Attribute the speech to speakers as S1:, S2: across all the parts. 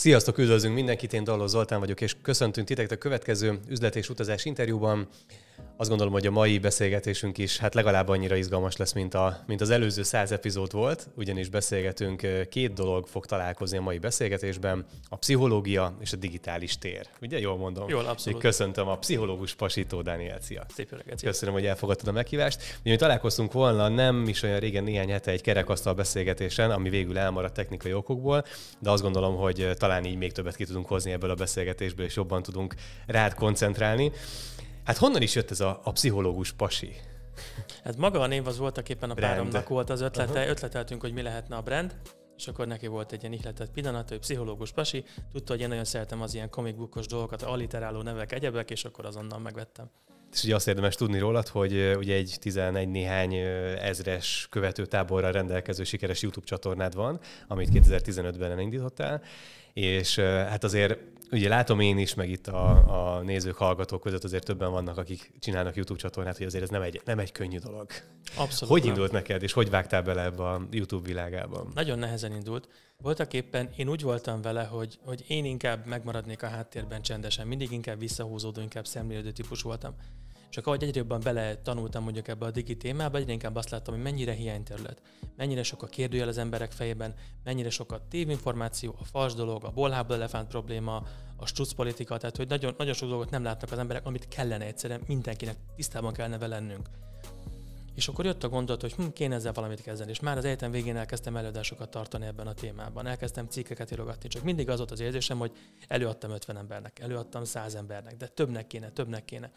S1: Sziasztok, üdvözlünk mindenkit, én Dalló Zoltán vagyok, és köszöntünk titeket a következő üzlet és utazás interjúban. Azt gondolom, hogy a mai beszélgetésünk is hát legalább annyira izgalmas lesz, mint, a, mint az előző száz epizód volt, ugyanis beszélgetünk, két dolog fog találkozni a mai beszélgetésben, a pszichológia és a digitális tér. Ugye jól mondom?
S2: Jól, abszolút.
S1: Köszöntöm a pszichológus Pasító Dániel, szia!
S2: Szép reggelt!
S1: Köszönöm, hogy elfogadtad a meghívást. Mi találkoztunk volna nem is olyan régen, néhány hete egy kerekasztal beszélgetésen, ami végül elmaradt technikai okokból, de azt gondolom, hogy talán így még többet ki tudunk hozni ebből a beszélgetésből, és jobban tudunk rád koncentrálni. Hát honnan is jött ez a, a pszichológus pasi?
S2: Hát maga a név az voltak éppen a brand. páromnak volt az ötlete, uh-huh. ötleteltünk, hogy mi lehetne a brand, és akkor neki volt egy ilyen ihletett pillanat, hogy pszichológus pasi, tudta, hogy én nagyon szeretem az ilyen comic bookos dolgokat, alliteráló nevek, egyebek, és akkor azonnal megvettem.
S1: És ugye azt érdemes tudni rólad, hogy ugye egy 11 néhány ezres követő táborral rendelkező sikeres YouTube csatornád van, amit 2015-ben elindítottál, és hát azért ugye látom én is, meg itt a, a nézők, hallgatók között azért többen vannak, akik csinálnak YouTube csatornát, hogy azért ez nem egy, nem egy könnyű dolog.
S2: Abszolút.
S1: Hogy nem. indult neked, és hogy vágtál bele ebbe a YouTube világában?
S2: Nagyon nehezen indult. Voltak éppen én úgy voltam vele, hogy, hogy én inkább megmaradnék a háttérben csendesen, mindig inkább visszahúzódó, inkább szemlélődő típus voltam. Csak ahogy egyre jobban bele tanultam mondjuk ebbe a digi témába, egyre inkább azt láttam, hogy mennyire hiányterület, mennyire sok a kérdőjel az emberek fejében, mennyire sok a tévinformáció, a fals dolog, a bolhából elefánt probléma, a struc politika, tehát hogy nagyon, nagyon sok dolgot nem látnak az emberek, amit kellene egyszerűen mindenkinek tisztában kellene lennünk. És akkor jött a gondolat, hogy hm, kéne ezzel valamit kezdeni. És már az egyetem végén elkezdtem előadásokat tartani ebben a témában. Elkezdtem cikkeket írogatni. Csak mindig az volt az érzésem, hogy előadtam 50 embernek, előadtam 100 embernek, de többnek kéne, többnek kéne.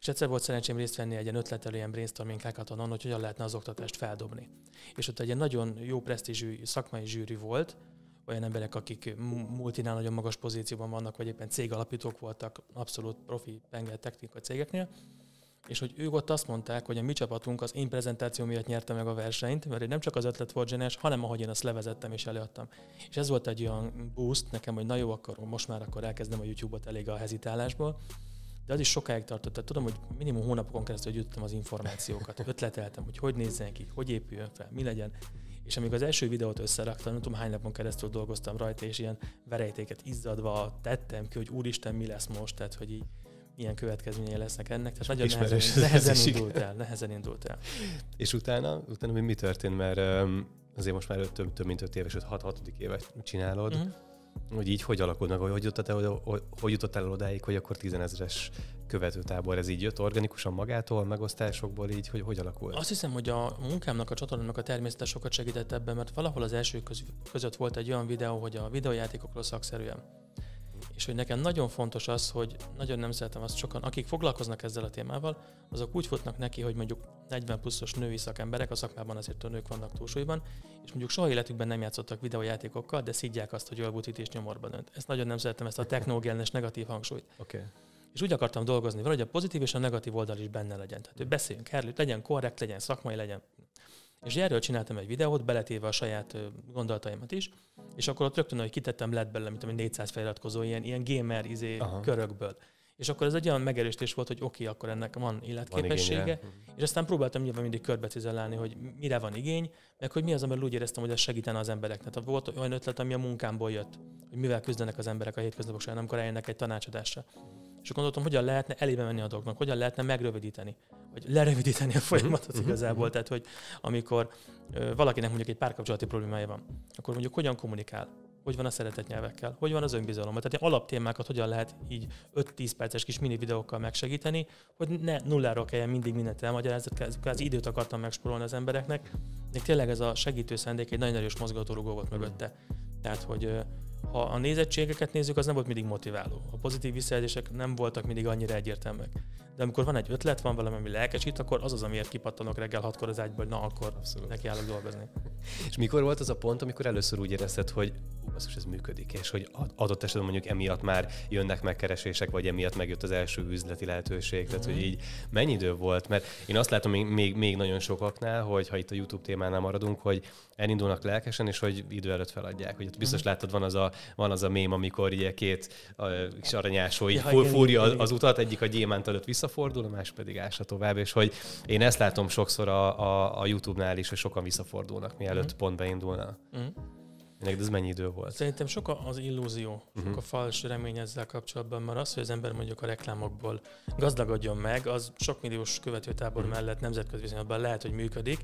S2: És egyszer volt szerencsém részt venni egy ilyen ötletelő ilyen brainstorming hackathon, hogy hogyan lehetne az oktatást feldobni. És ott egy ilyen nagyon jó presztízsű szakmai zsűri volt, olyan emberek, akik multinál nagyon magas pozícióban vannak, vagy éppen cégalapítók voltak, abszolút profi pengel technikai cégeknél, és hogy ők ott azt mondták, hogy a mi csapatunk az én prezentáció miatt nyerte meg a versenyt, mert nem csak az ötlet volt zseniás, hanem ahogy én azt levezettem és előadtam. És ez volt egy olyan boost nekem, hogy na jó, akkor most már akkor elkezdem a YouTube-ot elég a hezitálásból, de az is sokáig tartott. Tehát tudom, hogy minimum hónapokon keresztül gyűjtöttem az információkat, ötleteltem, hogy hogy nézzen ki, hogy épüljön fel, mi legyen. És amíg az első videót összeraktam, nem tudom hány napon keresztül dolgoztam rajta, és ilyen verejtéket izzadva tettem ki, hogy úristen, mi lesz most, tehát hogy így milyen következményei lesznek ennek. Tehát nagyon nehezen, nehezen indult el, nehezen indult el.
S1: És utána, utána mi, mi történt, mert um, azért most már több, több mint öt éves, 6-6 évet csinálod. Uh-huh hogy így hogy alakult meg, hogy jutottál, hogy, hogy jutottál el odáig, hogy akkor tízenezres követőtábor, ez így jött organikusan magától, megosztásokból, így hogy hogy alakult?
S2: Azt hiszem, hogy a munkámnak, a csatornának a természete sokat segített ebben, mert valahol az első között volt egy olyan videó, hogy a videójátékokról szakszerűen és hogy nekem nagyon fontos az, hogy nagyon nem szeretem azt sokan, akik foglalkoznak ezzel a témával, azok úgy futnak neki, hogy mondjuk 40 pluszos női szakemberek, a szakmában azért a nők vannak túlsúlyban, és mondjuk soha életükben nem játszottak videójátékokkal, de szidják azt, hogy jól butit és nyomorba dönt. Ezt nagyon nem szeretem, ezt a technológiális negatív hangsúlyt.
S1: Okay.
S2: És úgy akartam dolgozni valahogy a pozitív és a negatív oldal is benne legyen. Tehát, hogy beszéljünk erről, legyen korrekt, legyen szakmai, legyen és erről csináltam egy videót, beletéve a saját gondolataimat is, és akkor ott rögtön, hogy kitettem lett belőle, mint 400 feliratkozó, ilyen, ilyen gamer izé Aha. körökből. És akkor ez egy olyan megerősítés volt, hogy oké, okay, akkor ennek van életképessége, van és aztán próbáltam nyilván mindig körbecizellálni, hogy mire van igény, meg hogy mi az, amivel úgy éreztem, hogy ez segítene az embereknek. Tehát volt olyan ötlet, ami a munkámból jött, hogy mivel küzdenek az emberek a hétköznapok során, amikor eljönnek egy tanácsadásra. És gondoltam, hogyan lehetne elébe menni a dolgnak, hogyan lehetne megrövidíteni, vagy lerövidíteni a folyamatot mhm. igazából. Tehát, hogy amikor ö, valakinek mondjuk egy párkapcsolati problémája van, akkor mondjuk hogyan kommunikál, hogy van a szeretet nyelvekkel, hogy van az önbizalom. Tehát ilyen alaptémákat hogyan lehet így 5-10 perces kis mini videókkal megsegíteni, hogy ne nulláról kelljen mindig mindent elmagyarázni, kvázi időt akartam megspórolni az embereknek. De tényleg ez a segítő szándék egy nagyon erős mozgatórugó volt mögötte. Tehát, hogy ha a nézettségeket nézzük, az nem volt mindig motiváló. A pozitív visszajelzések nem voltak mindig annyira egyértelműek. De amikor van egy ötlet, van valami, ami lelkesít, akkor az az, amiért kipattanok reggel hatkor az ágyból, na akkor Abszolút. neki állok dolgozni.
S1: És mikor volt az a pont, amikor először úgy érezted, hogy basszus, ez működik, és hogy adott esetben mondjuk emiatt már jönnek megkeresések, vagy emiatt megjött az első üzleti lehetőség. Tehát, hogy mhm. így mennyi idő volt? Mert én azt látom még, még, még nagyon sokaknál, hogy ha itt a YouTube témánál maradunk, hogy elindulnak lelkesen, és hogy idő előtt feladják. Hogy biztos uh-huh. láttad, van az a, van az a mém, amikor ugye két a, kis aranyásó így ja, fúrja az, az utat, egyik a gyémánt előtt visszafordul, a más pedig ássa tovább, és hogy én ezt látom sokszor a, a, a YouTube-nál is, hogy sokan visszafordulnak, mielőtt uh-huh. pont beindulna. Uh-huh. Neked ez mennyi idő volt?
S2: Szerintem sok az illúzió, sok uh-huh. a fals remény ezzel kapcsolatban, mert az, hogy az ember mondjuk a reklámokból gazdagodjon meg, az sok milliós követőtábor uh-huh. mellett nemzetközi viszonylatban lehet, hogy működik,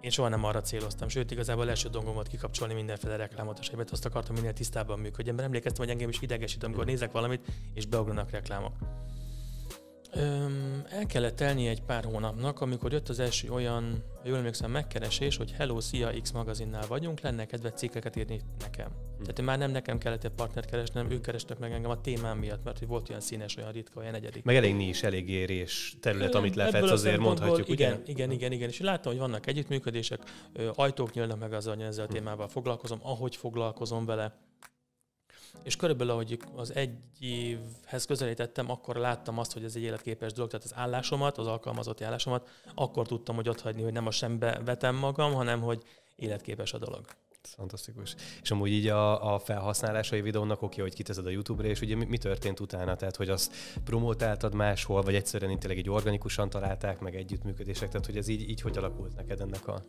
S2: én soha nem arra céloztam, sőt, igazából első dolgom volt kikapcsolni mindenféle reklámot, és azt akartam minél tisztában működjön, mert emlékeztem, hogy engem is idegesít, amikor nézek valamit, és beugranak reklámok. Öm, el kellett telni egy pár hónapnak, amikor jött az első olyan, ha jól emlékszem, megkeresés, hogy Hello, szia, X magazinnál vagyunk, lenne kedve cikkeket írni nekem. Hm. Tehát már nem nekem kellett egy partnert keresni, hanem ők kerestek meg engem a témám miatt, mert volt olyan színes, olyan ritka, olyan egyedik.
S1: Meg elég is, elég érés terület, amit lefetsz, azért mondhatjuk.
S2: Igen, ugye? igen, igen, igen. És láttam, hogy vannak együttműködések, ajtók nyílnak meg azzal, hogy ezzel a témával foglalkozom, ahogy foglalkozom vele és körülbelül, ahogy az egy évhez közelítettem, akkor láttam azt, hogy ez egy életképes dolog, tehát az állásomat, az alkalmazott állásomat, akkor tudtam, hogy ott hagyni, hogy nem a sembe vetem magam, hanem hogy életképes a dolog.
S1: Fantasztikus. És amúgy így a, a felhasználásai videónak oké, hogy kiteszed a YouTube-ra, és ugye mi, mi történt utána? Tehát, hogy azt promotáltad máshol, vagy egyszerűen tényleg egy organikusan találták, meg együttműködések, tehát hogy ez így, így hogy alakult neked ennek a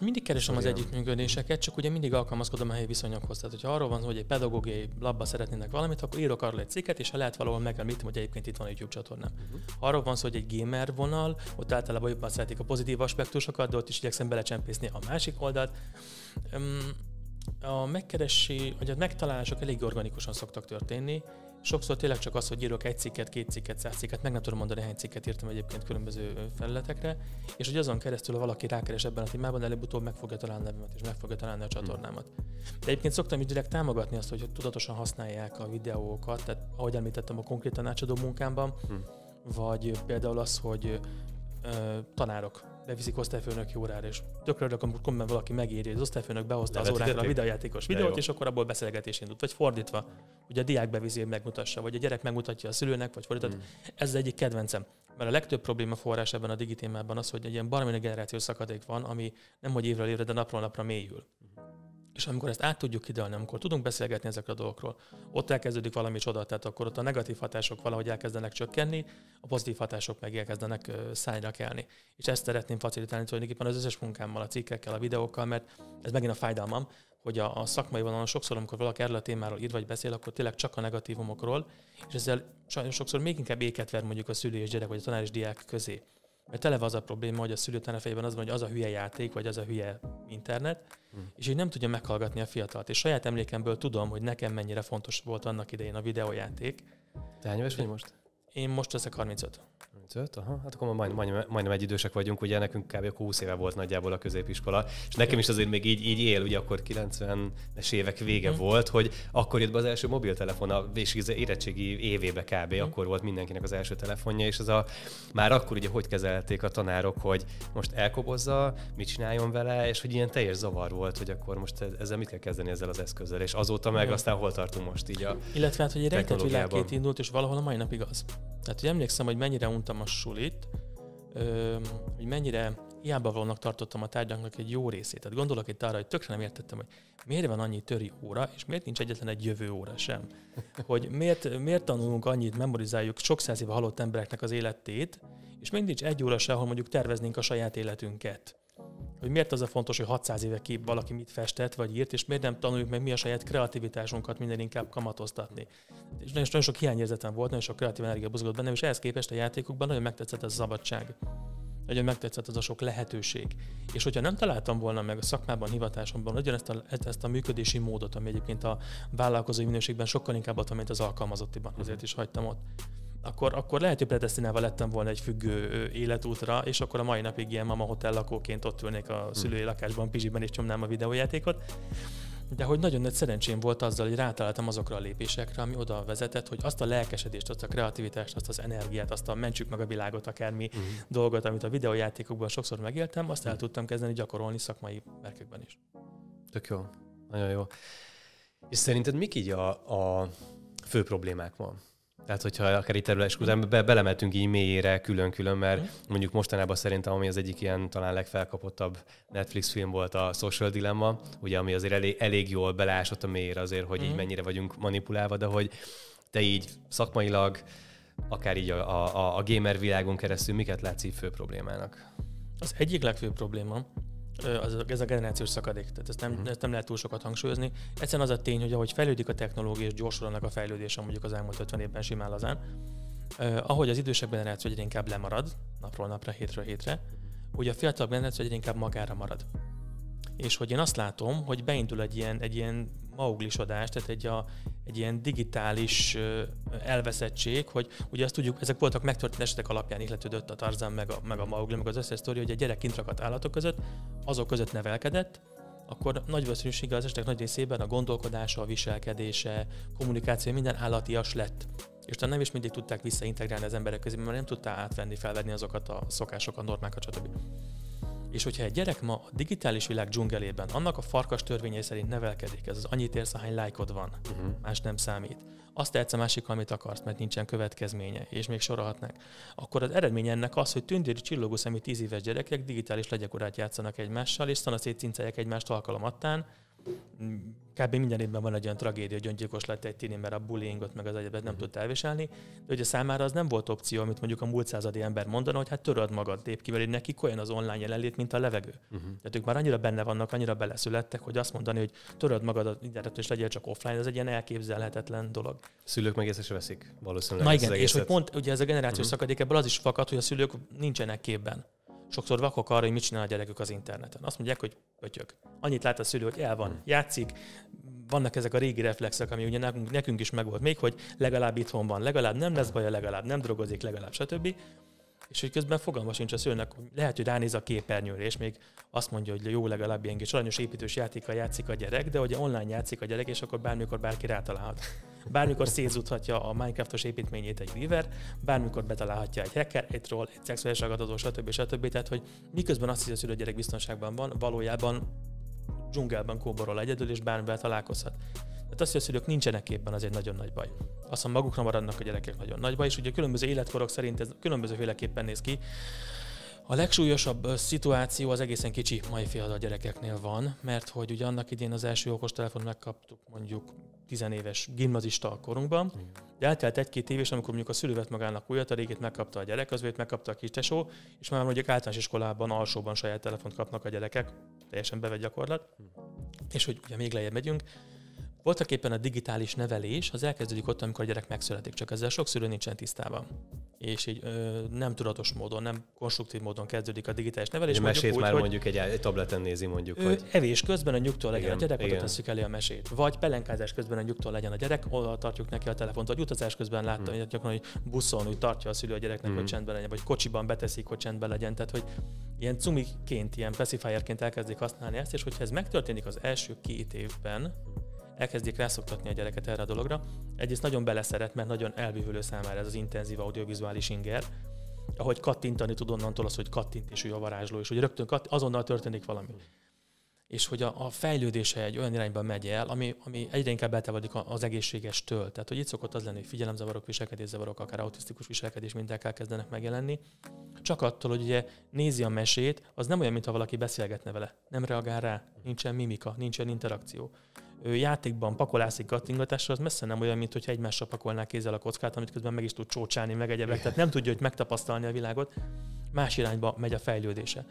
S2: mindig keresem az együttműködéseket, csak ugye mindig alkalmazkodom a helyi viszonyokhoz. Tehát, hogyha arról van, hogy egy pedagógiai labba szeretnének valamit, akkor írok arról egy cikket, és ha lehet valahol megemlítem, hogy egyébként itt van a YouTube csatornám. Uh-huh. Arról van szó, hogy egy gamer vonal, ott általában jobban szeretik a pozitív aspektusokat, de ott is igyekszem belecsempészni a másik oldalt. a megkeresi, vagy a megtalálások elég organikusan szoktak történni. Sokszor tényleg csak az, hogy írok egy cikket, két cikket, száz cikket, meg nem tudom mondani, hány cikket írtam egyébként különböző felületekre, és hogy azon keresztül, ha valaki rákeres ebben a témában, előbb-utóbb meg fogja találni nevemet, és meg fogja találni a csatornámat. De egyébként szoktam is direkt támogatni azt, hogy tudatosan használják a videókat, tehát ahogy említettem a konkrét tanácsadó munkámban, hmm. vagy például az, hogy ö, tanárok beviszik osztályfőnök órára, és tökre örülök, amikor kommentben valaki megírja, hogy az osztályfőnök behozta az órára a videójátékos videót, és akkor abból beszélgetés indult. Vagy fordítva, hogy a diák beviszi, hogy megmutassa, vagy a gyerek megmutatja a szülőnek, vagy fordítva. Hmm. Ez az egyik kedvencem. Mert a legtöbb probléma forrás ebben a digitémában az, hogy egy ilyen barmi generációs szakadék van, ami nem hogy évről évre, de napról napra mélyül. És amikor ezt át tudjuk hidalni, amikor tudunk beszélgetni ezekről a dolgokról, ott elkezdődik valami csoda, tehát akkor ott a negatív hatások valahogy elkezdenek csökkenni, a pozitív hatások meg elkezdenek szájra kelni. És ezt szeretném facilitálni tulajdonképpen az összes munkámmal, a cikkekkel, a videókkal, mert ez megint a fájdalmam, hogy a, a szakmai vonalon sokszor, amikor valaki erről a témáról ír vagy beszél, akkor tényleg csak a negatívumokról, és ezzel sokszor még inkább éket ver mondjuk a szülő és gyerek vagy a tanár és diák közé. Mert tele az a probléma, hogy a szülőtán fejében az van, hogy az a hülye játék, vagy az a hülye internet, hmm. és így nem tudja meghallgatni a fiatalt. És saját emlékemből tudom, hogy nekem mennyire fontos volt annak idején a videójáték.
S1: Te hány éves vagy most?
S2: Én most leszek 35.
S1: 35, aha, hát akkor majd, majdnem, majdnem egy idősek vagyunk, ugye nekünk kb. 20 éve volt nagyjából a középiskola, és nekem is azért még így, így él, ugye akkor 90-es évek vége mm. volt, hogy akkor jött be az első mobiltelefon, a érettségi évébe kb. Mm. akkor volt mindenkinek az első telefonja, és az a, már akkor ugye hogy kezelték a tanárok, hogy most elkobozza, mit csináljon vele, és hogy ilyen teljes zavar volt, hogy akkor most ezzel mit kell kezdeni ezzel az eszközzel, és azóta meg mm. aztán hol tartunk most így a
S2: Illetve hát, hogy egy rejtett világkét indult, és valahol a mai napig az. Tehát, hogy emlékszem, hogy mennyire untam a sulit, hogy mennyire hiába valónak tartottam a tárgyaknak egy jó részét. Tehát gondolok itt arra, hogy tökre nem értettem, hogy miért van annyi töri óra, és miért nincs egyetlen egy jövő óra sem. Hogy miért, miért tanulunk annyit, memorizáljuk sok száz éve halott embereknek az életét, és nincs egy óra se, ahol mondjuk terveznénk a saját életünket hogy miért az a fontos, hogy 600 éve ki valaki mit festett vagy írt, és miért nem tanuljuk meg mi a saját kreativitásunkat minden inkább kamatoztatni. És nagyon, nagyon sok hiányérzetem volt, nagyon sok kreatív energia buzgott bennem, és ehhez képest a játékokban nagyon megtetszett ez a szabadság. Nagyon megtetszett az a sok lehetőség. És hogyha nem találtam volna meg a szakmában, hivatásomban nagyon ezt a, ezt a működési módot, ami egyébként a vállalkozói minőségben sokkal inkább ott van, mint az alkalmazottiban, azért is hagytam ott akkor, akkor lehet, hogy predestinálva lettem volna egy függő életútra, és akkor a mai napig ilyen mama hotel lakóként ott ülnék a szülői hm. lakásban, pizsiben és csomnám a videójátékot. De hogy nagyon nagy szerencsém volt azzal, hogy rátaláltam azokra a lépésekre, ami oda vezetett, hogy azt a lelkesedést, azt a kreativitást, azt az energiát, azt a mentsük meg a világot, akármi uh-huh. dolgot, amit a videójátékokban sokszor megéltem, azt el hm. tudtam kezdeni gyakorolni szakmai verkekben is.
S1: Tök jó. Nagyon jó. És szerinted mik így a, a fő problémák van? Tehát, hogyha akár itt területes után be, belemetünk így mélyére külön-külön, mert mm. mondjuk mostanában szerintem, ami az egyik ilyen talán legfelkapottabb Netflix film volt a Social Dilemma, ugye, ami azért elég, elég jól beleásott a mélyére azért, hogy mm. így mhm. mennyire vagyunk manipulálva, de hogy te így szakmailag, akár így a, a, a gamer világon keresztül miket látsz így fő problémának?
S2: Az egyik legfőbb probléma, az, ez a generációs szakadék, tehát ezt nem, uh-huh. ezt nem lehet túl sokat hangsúlyozni. Egyszerűen az a tény, hogy ahogy fejlődik a technológia, és gyorsul annak a fejlődése mondjuk az elmúlt 50 évben simán lazán, uh, ahogy az idősebb generáció egyre inkább lemarad, napról napra, hétről hétre, ugye a fiatalabb generáció egyre inkább magára marad. És hogy én azt látom, hogy beindul egy ilyen, egy ilyen mauglisodás, tehát egy, a, egy ilyen digitális elveszettség, hogy ugye azt tudjuk, ezek voltak megtörtént esetek alapján ihletődött a Tarzan, meg a, meg a Maugli, meg az összes sztori, hogy a gyerek kint rakadt állatok között, azok között nevelkedett, akkor nagy valószínűséggel az esetek nagy részében a gondolkodása, a viselkedése, kommunikáció minden állatias lett. És nem is mindig tudták visszaintegrálni az emberek közé, mert nem tudta átvenni, felvenni azokat a szokásokat, normákat, stb. És hogyha egy gyerek ma a digitális világ dzsungelében annak a farkas törvényei szerint nevelkedik, ez az annyit érsz, ahány lájkod van, uh-huh. más nem számít, azt tehetsz a másik, amit akarsz, mert nincsen következménye, és még sorolhatnak, akkor az eredmény ennek az, hogy tündéri csillogó szemű tíz éves gyerekek digitális legyakorát játszanak egymással, és szanaszét cincálják egymást alkalomattán, kb. minden évben van egy olyan tragédia, hogy öngyilkos lett egy tini, mert a bullyingot meg az egyebet nem mm. tudta elviselni, de a számára az nem volt opció, amit mondjuk a múlt századi ember mondana, hogy hát töröd magad, lép ki, mert nekik olyan az online jelenlét, mint a levegő. Uh-huh. Tehát ők már annyira benne vannak, annyira beleszülettek, hogy azt mondani, hogy töröd magad az internetet és legyél csak offline, ez egy ilyen elképzelhetetlen dolog. A
S1: szülők meg észre veszik valószínűleg.
S2: Na igen, és hogy pont ugye ez a generációs uh-huh. szakadék ebből az is fakad, hogy a szülők nincsenek képben sokszor vakok arra, hogy mit csinál a gyerekük az interneten. Azt mondják, hogy pötyök. Annyit lát a szülő, hogy el van, hmm. játszik, vannak ezek a régi reflexek, ami ugye nekünk, nekünk is megvolt még, hogy legalább itthon van, legalább nem lesz baja, legalább nem drogozik, legalább stb. És hogy közben fogalma sincs a szülőnek, hogy lehet, hogy ránéz a képernyőre, és még azt mondja, hogy jó, legalább ilyen kis aranyos építős játékkal játszik a gyerek, de ugye online játszik a gyerek, és akkor bármikor bárki rátalálhat. Bármikor szétzuthatja a Minecraftos építményét egy Weaver, bármikor betalálhatja egy hacker, egy troll, egy szexuális ragadozó, stb. stb. Tehát, hogy miközben azt hiszi, hogy a gyerek biztonságban van, valójában dzsungelben kóborol egyedül, és bármivel találkozhat. Tehát azt, hogy a szülők nincsenek képben, az egy nagyon nagy baj. Azt, hogy magukra maradnak a gyerekek, nagyon nagy baj, és ugye különböző életkorok szerint ez különbözőféleképpen néz ki. A legsúlyosabb szituáció az egészen kicsi mai fiatal gyerekeknél van, mert hogy ugye annak idén az első okostelefon megkaptuk mondjuk tizenéves gimnazista korunkban, de eltelt egy-két év, és amikor mondjuk a szülő vett magának újat, a régét megkapta a gyerek, az megkapta a kis tesó, és már mondjuk általános iskolában, alsóban saját telefont kapnak a gyerekek, teljesen bevett gyakorlat, és hogy ugye még lejjebb megyünk, voltak éppen a digitális nevelés, az elkezdődik ott, amikor a gyerek megszületik, csak ezzel sok szülő nincsen tisztában. És így ö, nem tudatos módon, nem konstruktív módon kezdődik a digitális nevelés.
S1: A mesét úgy, már hogy mondjuk egy, egy tableten nézi mondjuk.
S2: Hogy... Evés közben a nyugtól legyen igen, a gyerek, oda tesszük elé a mesét. Vagy pelenkázás közben a nyugtól legyen a gyerek, oda tartjuk neki a telefont. Vagy utazás közben látta, hmm. hogy gyakran, hogy buszon úgy tartja a szülő a gyereknek, hmm. hogy csendben legyen, vagy kocsiban beteszik, hogy csendben legyen. Tehát, hogy ilyen cumiként, ilyen pacifierként elkezdik használni ezt, és hogyha ez megtörténik az első két évben, elkezdik rászoktatni a gyereket erre a dologra. Egyrészt nagyon beleszeret, mert nagyon elbűvölő számára ez az intenzív audiovizuális inger, ahogy kattintani tud onnantól az, hogy kattint és ő a varázsló, és hogy rögtön katt, azonnal történik valami. És hogy a, a fejlődése egy olyan irányba megy el, ami, ami egyre inkább eltávolodik az egészségestől. Tehát, hogy itt szokott az lenni, hogy figyelemzavarok, viselkedészavarok, akár autisztikus viselkedés minták elkezdenek megjelenni. Csak attól, hogy ugye nézi a mesét, az nem olyan, mintha valaki beszélgetne vele. Nem reagál rá, nincsen mimika, nincsen interakció játékban pakolászik kattingatásra, az messze nem olyan, mint hogyha egymással pakolnák kézzel a kockát, amit közben meg is tud csócsálni, meg egyebek. Tehát nem tudja, hogy megtapasztalni a világot. Más irányba megy a fejlődése.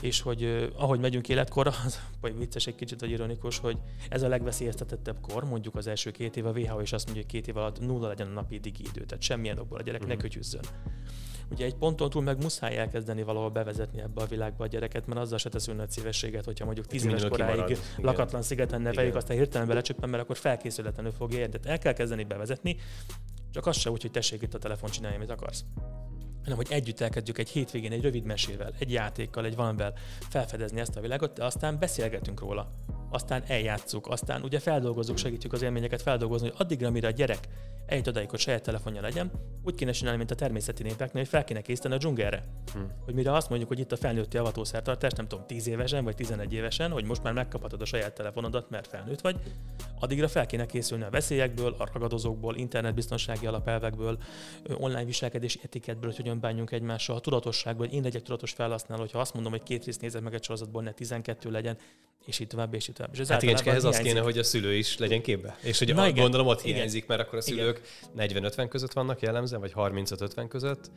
S2: És hogy ahogy megyünk életkorra, az vagy vicces egy kicsit, vagy ironikus, hogy ez a legveszélyeztetettebb kor, mondjuk az első két év, a WHO is azt mondja, hogy két év alatt nulla legyen a napi digi idő, tehát semmilyen okból a gyerek uh-huh. ne mhm. kötyüzzön. Ugye egy ponton túl meg muszáj elkezdeni valahol bevezetni ebbe a világba a gyereket, mert azzal se teszünk nagy szívességet, hogyha mondjuk tíz éves koráig lakatlan szigeten neveljük, aztán hirtelen belecsöppen, mert akkor felkészületlenül fogja érni. Tehát el kell kezdeni bevezetni, csak az se úgy, hogy tessék itt a telefon, csinálj, amit akarsz hanem hogy együtt elkezdjük egy hétvégén egy rövid mesével, egy játékkal, egy valamivel felfedezni ezt a világot, de aztán beszélgetünk róla. Aztán eljátszuk, aztán ugye feldolgozunk, segítjük az élményeket feldolgozni, hogy addigra, mire a gyerek egy odaig, hogy saját telefonja legyen, úgy kéne csinálni, mint a természeti népeknél, hogy fel kéne készíteni a dzsungelre. Hm. Hogy mire azt mondjuk, hogy itt a felnőtti avatószertartás, nem tudom, 10 évesen vagy 11 évesen, hogy most már megkaphatod a saját telefonodat, mert felnőtt vagy, addigra fel kéne készülni a veszélyekből, a ragadozókból, internetbiztonsági alapelvekből, online viselkedési etikettből, hogy hogyan bánjunk egymással, a tudatosságból, én legyek tudatos felhasználó, hogyha azt mondom, hogy két részt nézek meg egy sorozatból, ne 12 legyen, és így tovább, és így tovább. És
S1: ez hát igen, csak ehhez az kéne, hogy a szülő is legyen képbe. És hogy Na igen, gondolom ott hiányzik, mert akkor a szülők 40-50 között vannak jellemzően, vagy 35-50 között,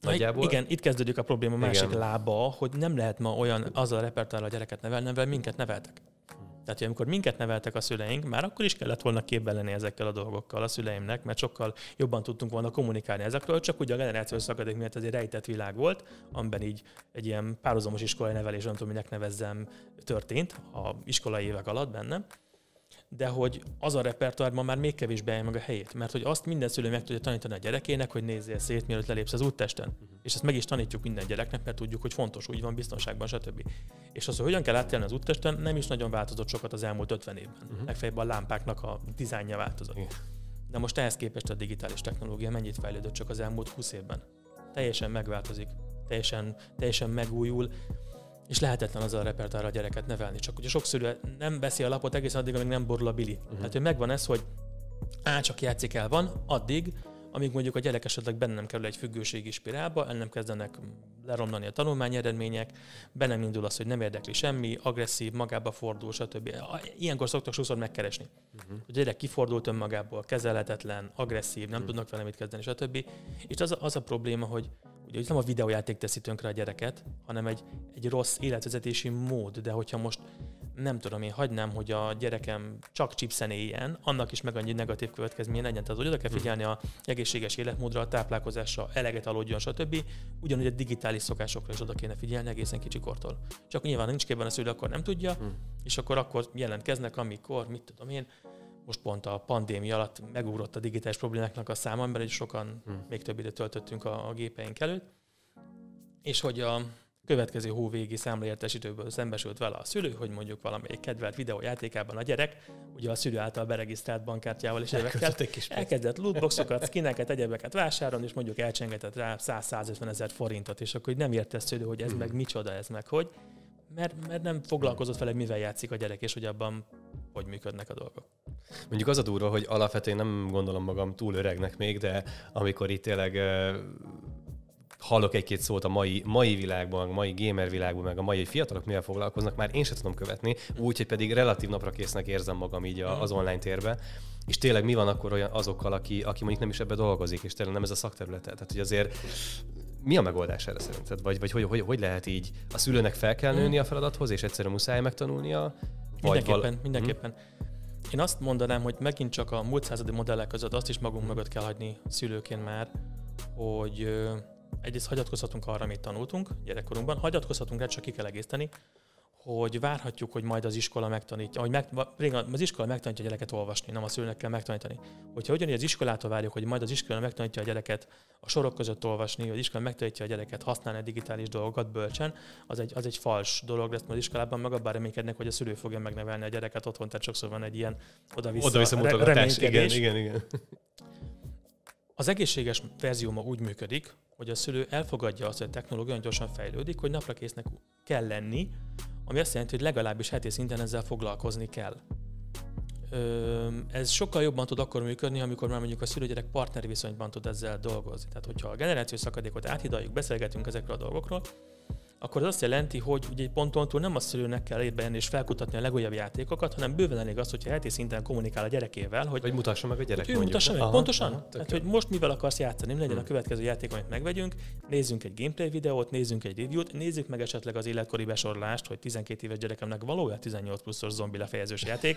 S1: Nagyjából.
S2: Igen, itt kezdődik a probléma a másik igen. lába, hogy nem lehet ma olyan azzal a repertoárral a gyereket nevelni, mivel minket neveltek. Tehát, hogy amikor minket neveltek a szüleink, már akkor is kellett volna képben lenni ezekkel a dolgokkal a szüleimnek, mert sokkal jobban tudtunk volna kommunikálni ezekről, csak ugye a generációs szakadék miatt ez egy rejtett világ volt, amiben így egy ilyen párhuzamos iskolai nevelés, nem tudom, minek nevezzem, történt a iskolai évek alatt bennem de hogy az a repertoár ma már még kevésbé állja meg a helyét. Mert hogy azt minden szülő meg tudja tanítani a gyerekének, hogy nézzél szét, mielőtt lelépsz az úttesten. Uh-huh. És ezt meg is tanítjuk minden gyereknek, mert tudjuk, hogy fontos, úgy van, biztonságban, stb. És az, hogy hogyan kell átélni az úttesten, nem is nagyon változott sokat az elmúlt 50 évben. Uh-huh. Legfeljebb a lámpáknak a dizájnja változott. Uh-huh. De most ehhez képest a digitális technológia mennyit fejlődött csak az elmúlt 20 évben? Teljesen megváltozik, teljesen, teljesen megújul és lehetetlen azzal a repertoárra a gyereket nevelni. Csak ugye sokszor nem veszi a lapot egészen addig, amíg nem borul a bili. Uh-huh. Tehát, hogy megvan ez, hogy á, csak játszik el van, addig, amíg mondjuk a gyerek esetleg bennem kerül egy függőségi spirálba, el nem kezdenek leromlani a tanulmány eredmények, bennem indul az, hogy nem érdekli semmi, agresszív, magába fordul, stb. Ilyenkor szoktak sokszor megkeresni. Uh-huh. A gyerek kifordult önmagából, kezelhetetlen, agresszív, nem uh-huh. tudnak vele mit kezdeni, stb. És az a, az a probléma, hogy ugye nem a videójáték teszi tönkre a gyereket, hanem egy, egy rossz életvezetési mód, de hogyha most nem tudom, én hagynám, hogy a gyerekem csak chipsen éljen, annak is meg annyi negatív következménye legyen. Tehát, hogy oda kell figyelni a egészséges életmódra, a táplálkozásra, eleget aludjon, stb. Ugyanúgy a digitális szokásokra is oda kéne figyelni egészen kicsikortól. Csak nyilván nincs képben a szülő, akkor nem tudja, hmm. és akkor akkor jelentkeznek, amikor, mit tudom én, most pont a pandémia alatt megugrott a digitális problémáknak a száma, mert egy sokan hmm. még több időt töltöttünk a, a gépeink előtt, és hogy a következő hóvégi számlaértesítőből szembesült vele a szülő, hogy mondjuk valamelyik kedvelt videójátékában a gyerek, ugye a szülő által beregisztrált bankkártyával és évekkel elkezdett lootboxokat, skineket, egyebeket vásárolni, és mondjuk elcsengetett rá 100-150 ezer forintot, és akkor nem érte szülő, hogy ez hmm. meg micsoda, ez meg hogy, mert, mert nem foglalkozott vele, mivel játszik a gyerek, és hogy abban hogy működnek a dolgok.
S1: Mondjuk az a durva, hogy alapvetően nem gondolom magam túl öregnek még, de amikor itt tényleg hallok egy-két szót a mai, mai világban, a mai gamer világban, meg a mai fiatalok mivel foglalkoznak, már én sem tudom követni, úgyhogy pedig relatív napra késznek érzem magam így az online térbe. És tényleg mi van akkor olyan azokkal, aki, aki mondjuk nem is ebbe dolgozik, és tényleg nem ez a szakterülete? Tehát, hogy azért mi a megoldás erre szerinted? Vagy, vagy hogy, hogy, hogy lehet így a szülőnek fel kell nőni a feladathoz, és egyszerűen muszáj megtanulnia?
S2: Mindenképpen, val- mindenképpen. Hmm. Én azt mondanám, hogy megint csak a múlt századi modellek között azt is magunk mögött kell hagyni szülőként már, hogy egyrészt hagyatkozhatunk arra, amit tanultunk gyerekkorunkban, hagyatkozhatunk rá, csak ki kell egészteni, hogy várhatjuk, hogy majd az iskola megtanítja, hogy meg, az iskola megtanítja a gyereket olvasni, nem a szülőnek kell megtanítani. Hogyha ugyanígy az iskolától várjuk, hogy majd az iskola megtanítja a gyereket a sorok között olvasni, vagy az iskola megtanítja a gyereket használni a digitális dolgokat bölcsen, az egy, az egy fals dolog lesz, az iskolában meg abban reménykednek, hogy a szülő fogja megnevelni a gyereket otthon, tehát sokszor van egy ilyen oda-vissza,
S1: oda-vissza re- igen, igen, igen.
S2: Az egészséges verzió ma úgy működik, hogy a szülő elfogadja azt, hogy a technológia olyan gyorsan fejlődik, hogy napra késznek kell lenni, ami azt jelenti, hogy legalábbis heti szinten ezzel foglalkozni kell. Ez sokkal jobban tud akkor működni, amikor már mondjuk a szülőgyerek partneri viszonyban tud ezzel dolgozni. Tehát, hogyha a generációs szakadékot áthidaljuk, beszélgetünk ezekről a dolgokról, akkor az azt jelenti, hogy ugye egy ponton túl nem a szülőnek kell érben és felkutatni a legújabb játékokat, hanem bőven elég az, hogyha heti szinten kommunikál a gyerekével, hogy,
S1: hogy mutassa meg a gyerek.
S2: Ő mutassa meg, aha, pontosan. Aha, hát, hogy most mivel akarsz játszani, legyen hmm. a következő játék, amit megvegyünk, nézzünk egy gameplay videót, nézzünk egy review-t, nézzük meg esetleg az életkori besorolást, hogy 12 éves gyerekemnek valójában 18 pluszos zombi lefejezős játék.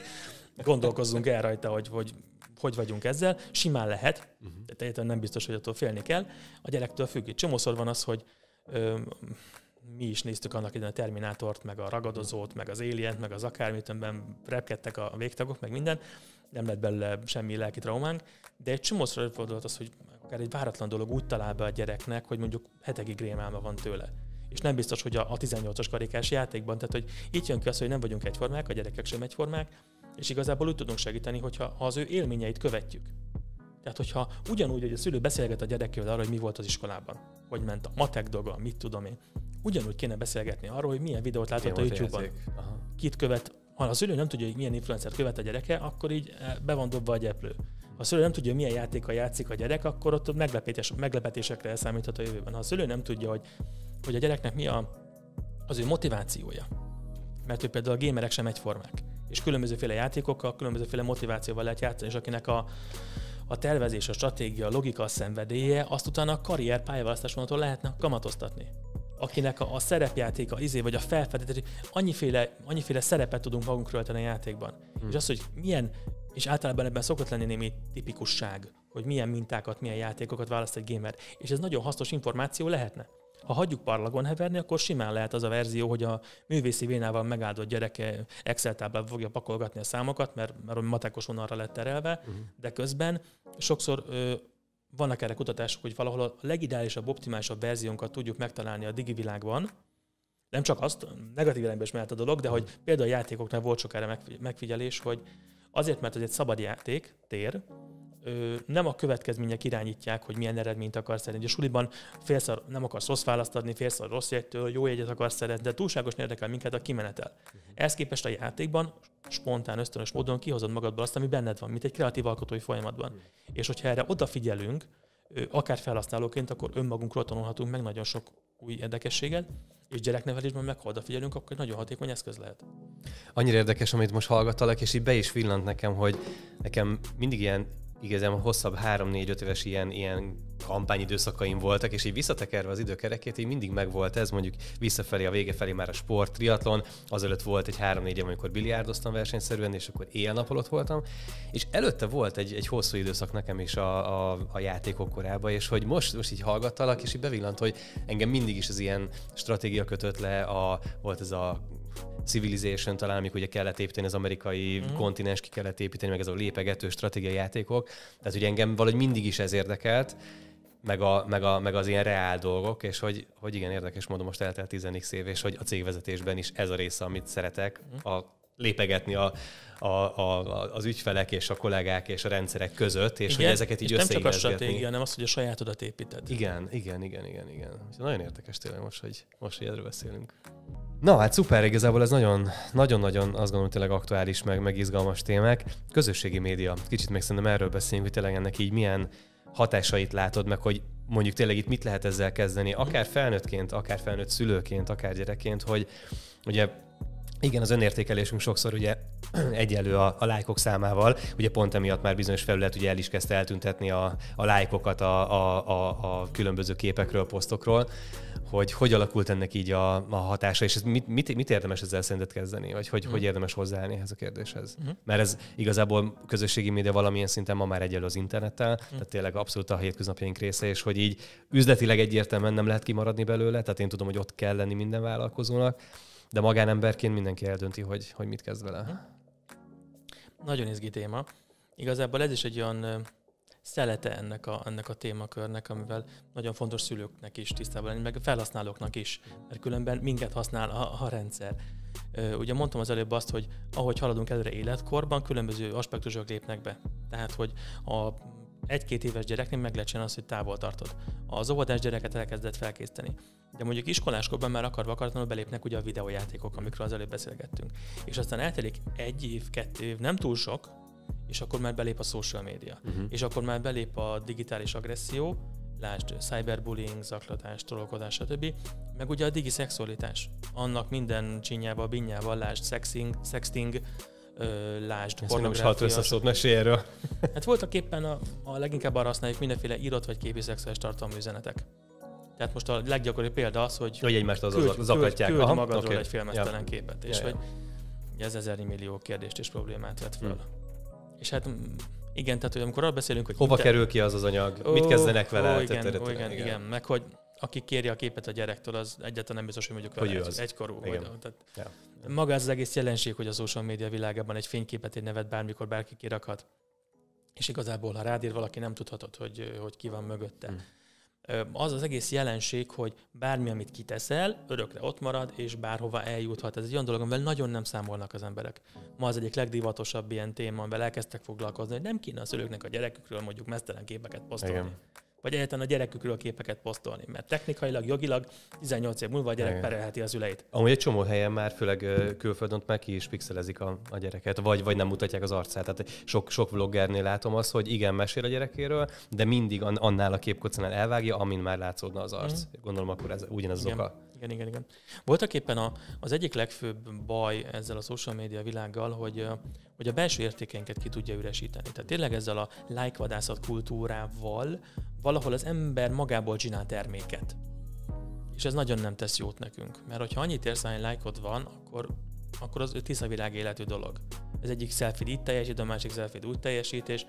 S2: Gondolkozzunk el rajta, hogy, hogy hogy vagyunk ezzel. Simán lehet, uh-huh. de nem biztos, hogy attól félni kell. A gyerektől függ. Csomószor van az, hogy ö, mi is néztük annak idején a Terminátort, meg a Ragadozót, meg az Alien, meg az akármit, amiben repkedtek a végtagok, meg minden. Nem lett belőle semmi lelki traumánk, de egy csomószor előfordult az, hogy akár egy váratlan dolog úgy talál be a gyereknek, hogy mondjuk hetekig rémálma van tőle. És nem biztos, hogy a, 18-as karikás játékban, tehát hogy itt jön ki az, hogy nem vagyunk egyformák, a gyerekek sem egyformák, és igazából úgy tudunk segíteni, hogyha az ő élményeit követjük. Tehát, hogyha ugyanúgy, hogy a szülő beszélget a gyerekével arról, hogy mi volt az iskolában, hogy ment a matek dolga, mit tudom én, ugyanúgy kéne beszélgetni arról, hogy milyen videót látott a YouTube-on. Kit követ, ha a szülő nem tudja, hogy milyen influencer követ a gyereke, akkor így eh, be van dobva a gyeplő. Ha a szülő nem tudja, hogy milyen játéka játszik a gyerek, akkor ott meglepetés, meglepetésekre elszámíthat a jövőben. Ha a szülő nem tudja, hogy, hogy a gyereknek mi a, az ő motivációja, mert ő például a gémerek sem egyformák, és különbözőféle játékokkal, különbözőféle motivációval lehet játszani, és akinek a, a tervezés, a stratégia, a logika, a szenvedélye, azt utána a karrier pályaválasztás lehetne kamatoztatni akinek a, a szerepjáték, a izé, vagy a felfedetés, annyiféle, annyiféle szerepet tudunk magunkról tenni a játékban. Hmm. És az, hogy milyen, és általában ebben szokott lenni némi tipikusság, hogy milyen mintákat, milyen játékokat választ egy gamer. És ez nagyon hasznos információ lehetne. Ha hagyjuk parlagon heverni, akkor simán lehet az a verzió, hogy a művészi vénával megáldott gyereke Excel táblában fogja pakolgatni a számokat, mert, mert a matekos vonalra lett terelve, uh-huh. de közben sokszor ö, vannak erre kutatások, hogy valahol a legideálisabb, optimálisabb verziónkat tudjuk megtalálni a digi világban, nem csak azt, negatív irányba is mehet a dolog, de hogy például a játékoknál volt sok erre megfigyelés, hogy azért, mert ez egy szabad játék, tér, nem a következmények irányítják, hogy milyen eredményt akarsz elérni. A suliban félszor nem akarsz rossz választ adni, félszor rossz jegytől, jó jegyet akarsz szeretni, de túlságos érdekel minket a kimenetel. Uh-huh. Ehhez képest a játékban spontán, ösztönös módon kihozod magadból azt, ami benned van, mint egy kreatív alkotói folyamatban. Uh-huh. És hogyha erre odafigyelünk, akár felhasználóként, akkor önmagunkról tanulhatunk meg nagyon sok új érdekességet, és gyereknevelésben meg ha odafigyelünk, akkor nagyon hatékony eszköz lehet.
S1: Annyira érdekes, amit most hallgattalak, és így be is villant nekem, hogy nekem mindig ilyen igazán hosszabb 3-4-5 éves ilyen, ilyen kampányidőszakaim voltak, és így visszatekerve az időkerekét, így mindig megvolt ez, mondjuk visszafelé, a vége felé már a sport, triatlon, azelőtt volt egy 3-4 év, amikor biliárdoztam versenyszerűen, és akkor éjjel-napolott voltam, és előtte volt egy, egy hosszú időszak nekem is a, a, a játékok korában, és hogy most, most így hallgattalak, és így bevillant, hogy engem mindig is az ilyen stratégia kötött le, a, volt ez a Civilization talán, amikor ugye kellett építeni az amerikai mm. kontinens, ki kellett építeni, meg ez a lépegető stratégiai játékok. Tehát ugye engem valahogy mindig is ez érdekelt, meg, a, meg, a, meg az ilyen reál dolgok, és hogy, hogy igen, érdekes módon most eltelt 10 év, és hogy a cégvezetésben is ez a része, amit szeretek, mm. a lépegetni a, a, a, az ügyfelek és a kollégák és a rendszerek között, és igen, hogy ezeket így
S2: és nem csak a stratégia, hanem az, hogy a sajátodat építed.
S1: Igen, igen, igen, igen, igen. Nagyon érdekes tényleg most, hogy, most, hogy erről beszélünk. Na hát szuper, igazából ez nagyon-nagyon azt gondolom tényleg aktuális, meg, meg izgalmas témák. Közösségi média, kicsit még szerintem erről beszélünk, hogy tényleg ennek így milyen hatásait látod, meg hogy mondjuk tényleg itt mit lehet ezzel kezdeni, akár felnőttként, akár felnőtt szülőként, akár gyerekként, hogy ugye igen, az önértékelésünk sokszor ugye egyelő a, a lájkok számával, ugye pont emiatt már bizonyos felület ugye el is kezdte eltüntetni a, a lájkokat a, a, a, a különböző képekről, posztokról, hogy hogy alakult ennek így a, a hatása, és ez mit, mit, mit érdemes ezzel szerinted kezdeni, vagy hogy, mm. hogy érdemes hozzáállni ehhez a kérdéshez. Mm. Mert ez igazából közösségi média valamilyen szinten ma már egyelő az internettel, mm. tehát tényleg abszolút a hétköznapjaink része, és hogy így üzletileg egyértelműen nem lehet kimaradni belőle, tehát én tudom, hogy ott kell lenni minden vállalkozónak, de magánemberként mindenki eldönti, hogy, hogy mit kezd vele.
S2: Nagyon izgi téma. Igazából ez is egy olyan szelete ennek a, ennek a témakörnek, amivel nagyon fontos szülőknek is tisztában lenni, meg felhasználóknak is, mert különben minket használ a, a rendszer. Ugye mondtam az előbb azt, hogy ahogy haladunk előre életkorban, különböző aspektusok lépnek be. Tehát, hogy a egy-két éves gyereknél meg lehet az, hogy távol tartod. Az óvodás gyereket elkezdett felkészíteni. De mondjuk iskoláskorban már akarva akaratlanul belépnek ugye a videójátékok, amikről az előbb beszélgettünk. És aztán eltelik egy év, kettő év, nem túl sok, és akkor már belép a social media. Uh-huh. És akkor már belép a digitális agresszió, lásd cyberbullying, zaklatás, tolókodás, stb. Meg ugye a digi szexualitás. Annak minden csinyával, binyával, lásd sexing, sexting, lásd
S1: Ezt pornográfia. Ezt összeszólt, mesélj erről.
S2: hát voltak éppen a, a leginkább arra használjuk mindenféle írott vagy képi szexuális tartalmú üzenetek. Tehát most a leggyakoribb példa az, hogy,
S1: hogy egymást az küld, zaklatják.
S2: Küld, küld magadról okay. egy filmesztelen ja. képet, és ja, hogy ja. ez ezer millió kérdést és problémát vet föl. Hmm. És hát mm, igen, tehát hogy amikor arra beszélünk, hogy...
S1: Hova kerül ki az az anyag? Ó, Mit kezdenek vele?
S2: Ó, igen, ó, igen, igen, igen, meg hogy aki kéri a képet a gyerektől, az egyáltalán nem biztos, hogy mondjuk
S1: hogy egy,
S2: egykorú. Vagy, tehát ja. Maga az egész jelenség, hogy a social media világában egy fényképet, egy nevet bármikor bárki kirakhat. És igazából, ha rádír valaki, nem tudhatod, hogy, hogy ki van mögötte. Hmm az az egész jelenség, hogy bármi, amit kiteszel, örökre ott marad, és bárhova eljuthat. Ez egy olyan dolog, amivel nagyon nem számolnak az emberek. Ma az egyik legdivatosabb ilyen téma, amivel elkezdtek foglalkozni, hogy nem kéne a szülőknek a gyerekükről mondjuk mesztelen képeket posztolni. Igen vagy egyáltalán a gyerekükről képeket posztolni, mert technikailag, jogilag 18 év múlva a gyerek perelheti az üleit.
S1: Amúgy egy csomó helyen már, főleg külföldön meg ki is pixelezik a, a gyereket, vagy, vagy nem mutatják az arcát. Tehát sok, sok vloggernél látom azt, hogy igen, mesél a gyerekéről, de mindig annál a képkocinál elvágja, amin már látszódna az arc. Mm. Gondolom akkor ez ugyanaz az oka.
S2: Igen, igen, igen. Voltak éppen a, az egyik legfőbb baj ezzel a social media világgal, hogy, hogy a belső értékeinket ki tudja üresíteni. Tehát tényleg ezzel a like vadászat kultúrával valahol az ember magából csinál terméket. És ez nagyon nem tesz jót nekünk. Mert hogyha annyit érsz, hogy lájkod van, akkor, akkor az tiszta világ életű dolog. Ez egyik selfie itt teljesít, a másik selfie úgy teljesít, és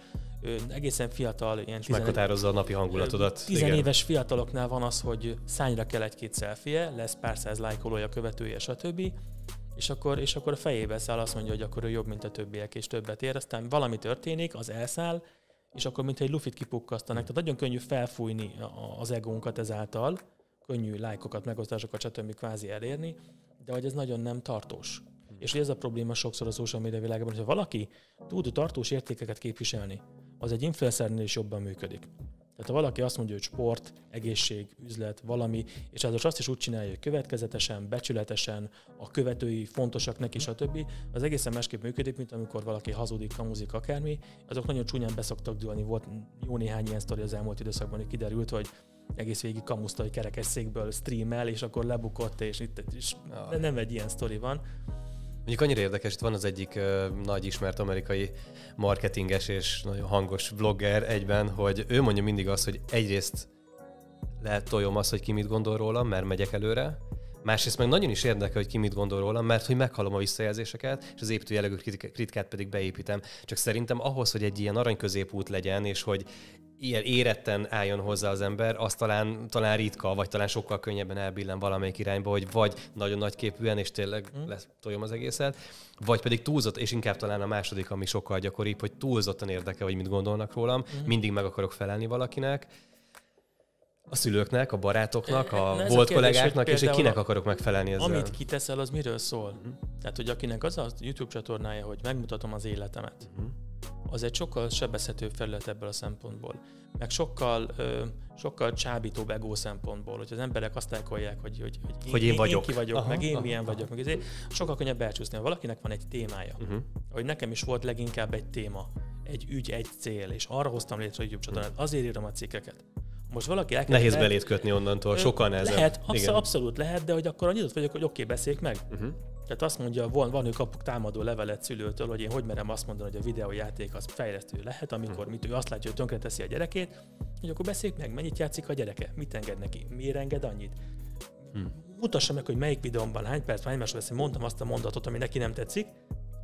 S2: egészen fiatal, ilyen
S1: és meghatározza a napi hangulatodat.
S2: Tizenéves fiataloknál van az, hogy szányra kell egy-két selfie lesz pár száz lájkolója, követője, stb. És akkor, és akkor a fejébe száll azt mondja, hogy akkor ő jobb, mint a többiek, és többet ér. Aztán valami történik, az elszáll, és akkor mint egy lufit kipukkasztanak. Tehát nagyon könnyű felfújni az egónkat ezáltal, könnyű lájkokat, megosztásokat, stb. kvázi elérni, de hogy ez nagyon nem tartós. És ez a probléma sokszor a social media világában, hogy ha valaki tud tartós értékeket képviselni, az egy influencernél is jobban működik. Tehát ha valaki azt mondja, hogy sport, egészség, üzlet, valami, és az azt is úgy csinálja, hogy következetesen, becsületesen, a követői fontosak neki, stb., az egészen másképp működik, mint amikor valaki hazudik, kamuzik, akármi. Azok nagyon csúnyán beszoktak dőlni. Volt jó néhány ilyen sztori az elmúlt időszakban, hogy kiderült, hogy egész végig kamuszta, hogy kerekesszékből streamel, és akkor lebukott, és itt és nem egy ilyen sztori van.
S1: Mondjuk annyira érdekes, itt van az egyik uh, nagy ismert amerikai marketinges és nagyon hangos vlogger egyben, hogy ő mondja mindig azt, hogy egyrészt lehet toljom azt, hogy ki mit gondol rólam, mert megyek előre, Másrészt meg nagyon is érdekel, hogy ki mit gondol rólam, mert hogy meghallom a visszajelzéseket, és az építő jellegű kritikát pedig beépítem. Csak szerintem ahhoz, hogy egy ilyen arany középút legyen, és hogy ilyen éretten álljon hozzá az ember, az talán, talán ritka, vagy talán sokkal könnyebben elbillen valamelyik irányba, hogy vagy nagyon nagy képűen, és tényleg mm. lesz toljom az egészet, vagy pedig túlzott, és inkább talán a második, ami sokkal gyakoribb, hogy túlzottan érdekel, hogy mit gondolnak rólam, mm. mindig meg akarok felelni valakinek, a szülőknek, a barátoknak, a Na volt a kérdés, kollégáknak, és hogy kinek akarok megfelelni ezzel.
S2: Amit kiteszel, az miről szól? Uh-huh. Tehát, hogy akinek az a YouTube csatornája, hogy megmutatom az életemet, uh-huh az egy sokkal sebezhetőbb felület ebből a szempontból. Meg sokkal, ö, sokkal csábítóbb ego szempontból, hogy az emberek azt elkolják, hogy, hogy,
S1: hogy, hogy én, én vagyok,
S2: én ki vagyok, aha, meg én aha, milyen aha. vagyok. Meg ezért sokkal könnyebb elcsúszni. Ha valakinek van egy témája, uh-huh. hogy nekem is volt leginkább egy téma, egy ügy, egy cél, és arra hoztam létre a YouTube csatornát, uh-huh. azért írom a cikkeket. Most valaki
S1: elkezd, Nehéz belét kötni onnantól, sokkal nehezebb.
S2: Lehet, abszolút, abszolút lehet, de hogy akkor annyit vagyok, hogy oké, okay, beszéljük meg. Uh-huh. Tehát azt mondja, van, van ő kapok támadó levelet szülőtől, hogy én hogy merem azt mondani, hogy a videójáték az fejlesztő lehet, amikor mit ő azt látja, hogy tönkreteszi a gyerekét, hogy akkor beszéljük meg, mennyit játszik a gyereke, mit enged neki, miért enged annyit. Hmm. Mutassa meg, hogy melyik videómban hány perc, hány másodperc, mondtam azt a mondatot, ami neki nem tetszik,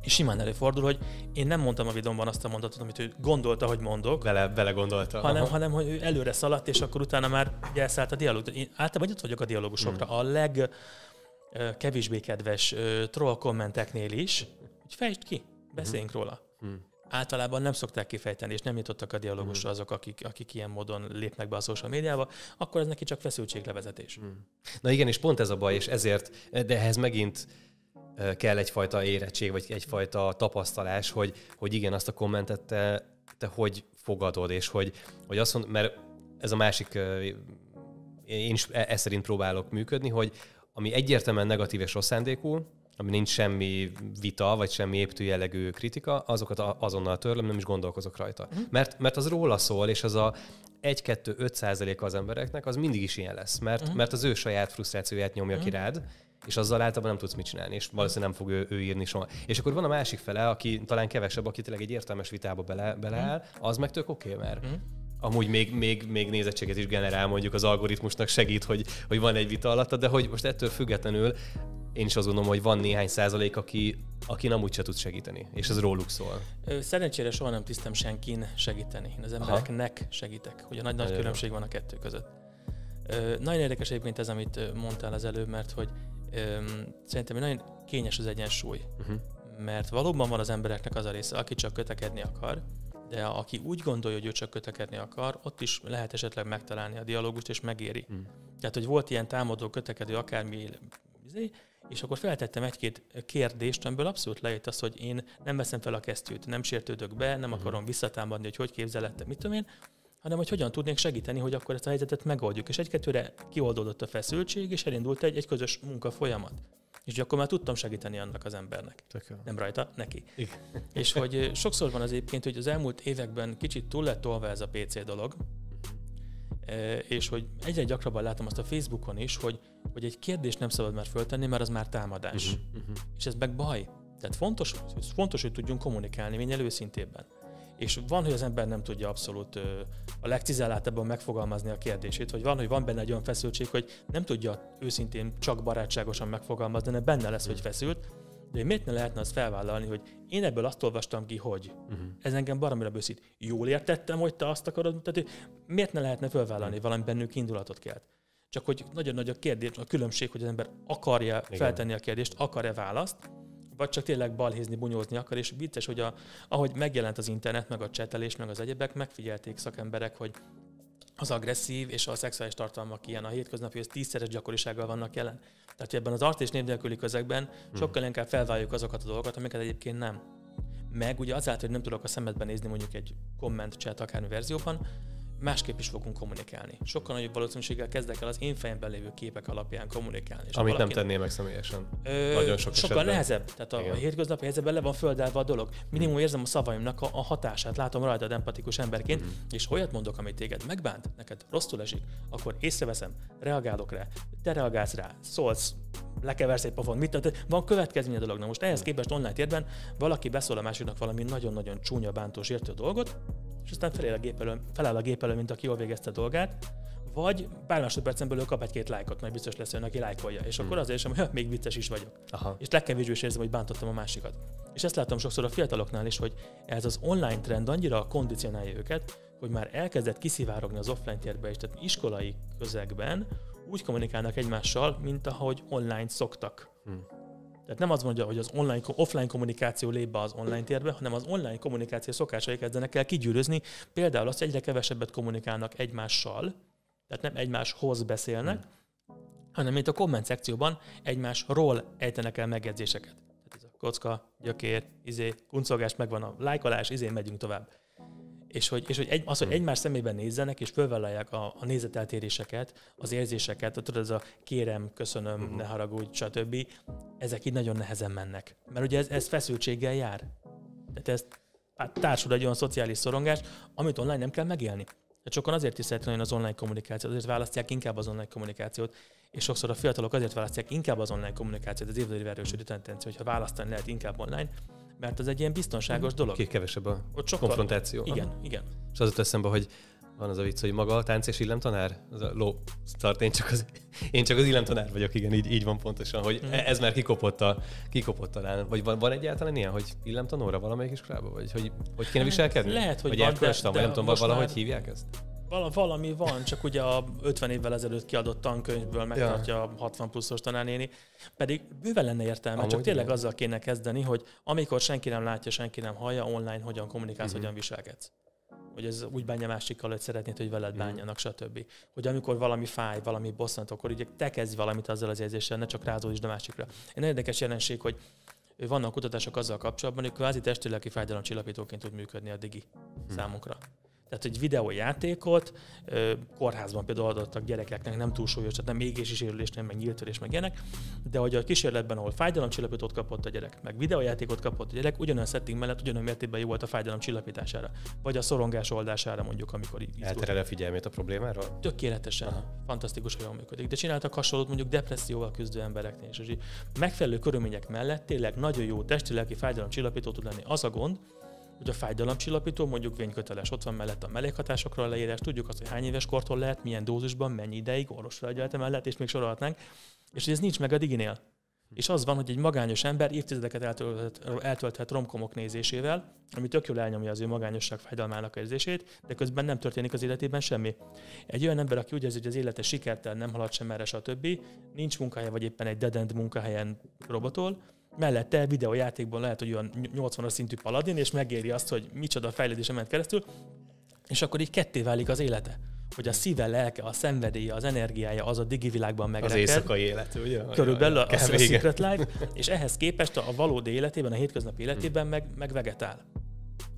S2: és simán előfordul, hogy én nem mondtam a videómban azt a mondatot, amit ő gondolta, hogy mondok.
S1: Vele, vele gondolta.
S2: Hanem, hanem, hogy ő előre szaladt, és akkor utána már elszállt a dialógus. Én általában ott vagyok a dialógusokra. Hmm. A leg kevésbé kedves troll kommenteknél is, hogy fejtsd ki, beszéljünk hmm. róla. Hmm. Általában nem szokták kifejteni, és nem jutottak a dialógusra hmm. azok, akik, akik ilyen módon lépnek be a social médiába, akkor ez neki csak feszültséglevezetés. Hmm.
S1: Na igen, és pont ez a baj, és ezért, de ehhez megint kell egyfajta érettség, vagy egyfajta tapasztalás, hogy, hogy igen, azt a kommentet te, te hogy fogadod, és hogy, hogy azt mond, mert ez a másik, én is e, e szerint próbálok működni, hogy ami egyértelműen negatív és rossz szándékú, ami nincs semmi vita, vagy semmi építő jellegű kritika, azokat azonnal törlöm, nem is gondolkozok rajta. Uh-huh. Mert, mert az róla szól, és az a 1-2-5 százalék az embereknek, az mindig is ilyen lesz, mert, uh-huh. mert az ő saját frusztrációját nyomja uh-huh. ki rád, és azzal általában nem tudsz mit csinálni, és valószínűleg nem fog ő, ő írni soha. És akkor van a másik fele, aki talán kevesebb, aki tényleg egy értelmes vitába bele, beleáll, az meg tök oké, okay, mert uh-huh amúgy még, még, még nézettséget is generál, mondjuk az algoritmusnak segít, hogy, hogy van egy vita alatta, de hogy most ettől függetlenül én is azt gondolom, hogy van néhány százalék, aki, aki nem úgyse tud segíteni, és ez róluk szól.
S2: Szerencsére soha nem tisztem senkin segíteni. Én az embereknek Aha. segítek. Ugye nagy, nagy különbség van a kettő között. Nagyon érdekes egyébként ez, amit mondtál az előbb, mert hogy szerintem nagyon kényes az egyensúly. Uh-huh. Mert valóban van az embereknek az a része, aki csak kötekedni akar, de aki úgy gondolja, hogy ő csak kötekedni akar, ott is lehet esetleg megtalálni a dialógust, és megéri. Hmm. Tehát, hogy volt ilyen támadó, kötekedő, akármi, izé, és akkor feltettem egy-két kérdést, amiből abszolút lejött az, hogy én nem veszem fel a kesztyűt, nem sértődök be, nem hmm. akarom visszatámadni, hogy hogy képzelettem, mit tudom én, hanem hogy hogyan tudnék segíteni, hogy akkor ezt a helyzetet megoldjuk. És egy-kettőre kioldódott a feszültség, és elindult egy, egy közös munka folyamat. És akkor már tudtam segíteni annak az embernek. Nem rajta, neki. Igen. És hogy sokszor van az egyébként, hogy az elmúlt években kicsit túl lett tolva ez a PC dolog, és hogy egyre gyakrabban látom azt a Facebookon is, hogy, hogy egy kérdést nem szabad már föltenni, mert az már támadás. Uh-huh, uh-huh. És ez meg baj. Tehát fontos, fontos, hogy tudjunk kommunikálni minél őszintébben. És van, hogy az ember nem tudja abszolút a legcizelláltabban megfogalmazni a kérdését, vagy van, hogy van benne egy olyan feszültség, hogy nem tudja őszintén csak barátságosan megfogalmazni, de benne lesz, hogy feszült, de miért ne lehetne azt felvállalni, hogy én ebből azt olvastam ki, hogy uh-huh. ez engem baromira bőszít. Jól értettem, hogy te azt akarod, tehát miért ne lehetne felvállalni, uh-huh. valami bennük indulatot kelt. Csak hogy nagyon nagy a kérdés, a különbség, hogy az ember akarja Igen. feltenni a kérdést, akar-e választ, vagy csak tényleg balhézni, bunyózni akar, és vicces, hogy a, ahogy megjelent az internet, meg a csetelés, meg az egyebek, megfigyelték szakemberek, hogy az agresszív és a szexuális tartalmak ilyen a hétköznapi, hogy tízszeres gyakorisággal vannak jelen. Tehát ebben az art és név nélküli közegben hmm. sokkal inkább felváljuk azokat a dolgokat, amiket egyébként nem. Meg ugye azáltal, hogy nem tudok a szemedben nézni mondjuk egy komment chat akármi verzióban, másképp is fogunk kommunikálni. Sokkal nagyobb valószínűséggel kezdek el az én fejemben lévő képek alapján kommunikálni.
S1: És Amit nem tennél meg személyesen. Ö, Nagyon sok
S2: Sokkal esetben. nehezebb. Tehát a, Igen. a hétköznapi helyzetben le van földelve a dolog. Minimum hmm. érzem a szavaimnak a, a hatását, látom rajtad empatikus emberként, hmm. és olyat mondok, amit téged megbánt, neked rosszul esik, akkor észreveszem, reagálok rá, te reagálsz rá, szólsz, lekeversz egy pofon, mit tehát van következménye a dolognak. Most ehhez képest online térben valaki beszól a másiknak valami nagyon-nagyon csúnya, bántós, értő dolgot, és aztán feláll a gép elő, feláll a gép elő mint aki jól végezte a dolgát, vagy pár másodpercen belül kap egy-két lájkot, majd biztos lesz olyan, aki lájkolja. És hmm. akkor azért sem, hogy még vicces is vagyok. Aha. És legkevésbé is érzem, hogy bántottam a másikat. És ezt látom sokszor a fiataloknál is, hogy ez az online trend annyira kondicionálja őket, hogy már elkezdett kiszivárogni az offline térbe is, tehát iskolai közegben úgy kommunikálnak egymással, mint ahogy online szoktak. Hmm. Tehát nem az mondja, hogy az online, offline kommunikáció lép be az online térbe, hanem az online kommunikáció szokásai kezdenek el kigyűrözni. Például azt, hogy egyre kevesebbet kommunikálnak egymással, tehát nem egymáshoz beszélnek, hmm. hanem mint a komment szekcióban egymásról ejtenek el megjegyzéseket. Tehát ez a kocka, gyökér, izé, kuncolgás, megvan a lájkolás, izé, megyünk tovább és hogy, és hogy egy, az, hogy hmm. egymás szemében nézzenek, és fölvállalják a, a nézeteltéréseket, az érzéseket, tudod, ez a kérem, köszönöm, uh-huh. ne haragudj, stb. Ezek így nagyon nehezen mennek. Mert ugye ez, ez feszültséggel jár. Tehát ez hát társul egy olyan szociális szorongás, amit online nem kell megélni. Tehát sokan azért is szeretnének az online kommunikációt, azért választják inkább az online kommunikációt, és sokszor a fiatalok azért választják inkább az online kommunikációt, az évadéli erősödő tendencia, hogyha választani lehet inkább online, mert az egy ilyen biztonságos dolog.
S1: Két kevesebb a Ott sokkal... konfrontáció.
S2: Igen, Aha. igen.
S1: És az jut eszembe, hogy van az a vicc, hogy maga a tánc és illemtanár? Az a ló start, én csak az, én csak az illemtanár vagyok, igen, így, így van pontosan, hogy mm. ez már kikopott, a, kikopott talán. Vagy van, van egyáltalán ilyen, hogy illemtanóra valamelyik iskolában? Vagy hogy, hogy kéne viselkedni?
S2: Lehet, hogy
S1: vagy
S2: van,
S1: de, de, nem tudom, valahogy már... hívják ezt?
S2: Val- valami van, csak ugye a 50 évvel ezelőtt kiadott tankönyvből megtartja ja. a 60 pluszos tanárnéni. Pedig bőven lenne értelme, Amúgy csak tényleg igen. azzal kéne kezdeni, hogy amikor senki nem látja, senki nem hallja, online hogyan kommunikálsz, uh-huh. hogyan viselkedsz. Hogy ez úgy bánja másikkal, hogy szeretnéd, hogy veled bánjanak, stb. Hogy amikor valami fáj, valami bosszant, akkor ugye te kezdj valamit azzal az érzéssel, ne csak rázódj a másikra. Egy érdekes jelenség, hogy vannak kutatások azzal kapcsolatban, hogy kvázi testi-lelki fájdalomcsillapítóként tud működni a digi uh-huh. számunkra. Tehát egy videójátékot kórházban például adottak gyerekeknek, nem túl súlyos, tehát nem égési sérülés, nem meg nyíltörés, meg ilyenek, de hogy a kísérletben, ahol fájdalomcsillapítót kapott a gyerek, meg videójátékot kapott a gyerek, ugyanolyan setting mellett ugyanolyan mértékben jó volt a fájdalom csillapítására, vagy a szorongás oldására mondjuk, amikor így
S1: Elterel a figyelmét a problémáról?
S2: Tökéletesen, Aha. fantasztikus, hogy jól működik. De csináltak hasonlót mondjuk depresszióval küzdő embereknél, és megfelelő körülmények mellett tényleg nagyon jó testi-lelki fájdalomcsillapító tud lenni. Az a gond, hogy a fájdalomcsillapító mondjuk vényköteles, ott van mellett a mellékhatásokról a leírás, tudjuk azt, hogy hány éves kortól lehet, milyen dózisban, mennyi ideig, orvosfelügyelete mellett, és még sorolhatnánk, és hogy ez nincs meg a diginél. És az van, hogy egy magányos ember évtizedeket eltölthet, eltölthet romkomok nézésével, ami tök jól elnyomja az ő magányosság fájdalmának érzését, de közben nem történik az életében semmi. Egy olyan ember, aki úgy érzi, hogy az élete sikertel nem halad sem erre, stb., nincs munkahelye, vagy éppen egy dead munkahelyen robotol, mellette videójátékban lehet, hogy olyan 80-as szintű paladin, és megéri azt, hogy micsoda fejlődése ment keresztül, és akkor így ketté válik az élete hogy a szíve, lelke, a szenvedélye, az energiája az a digi világban megreked.
S1: Az éjszakai élet, ugye?
S2: Körülbelül a, a, a Secret Life, és ehhez képest a valódi életében, a hétköznapi életében meg, meg vegetál.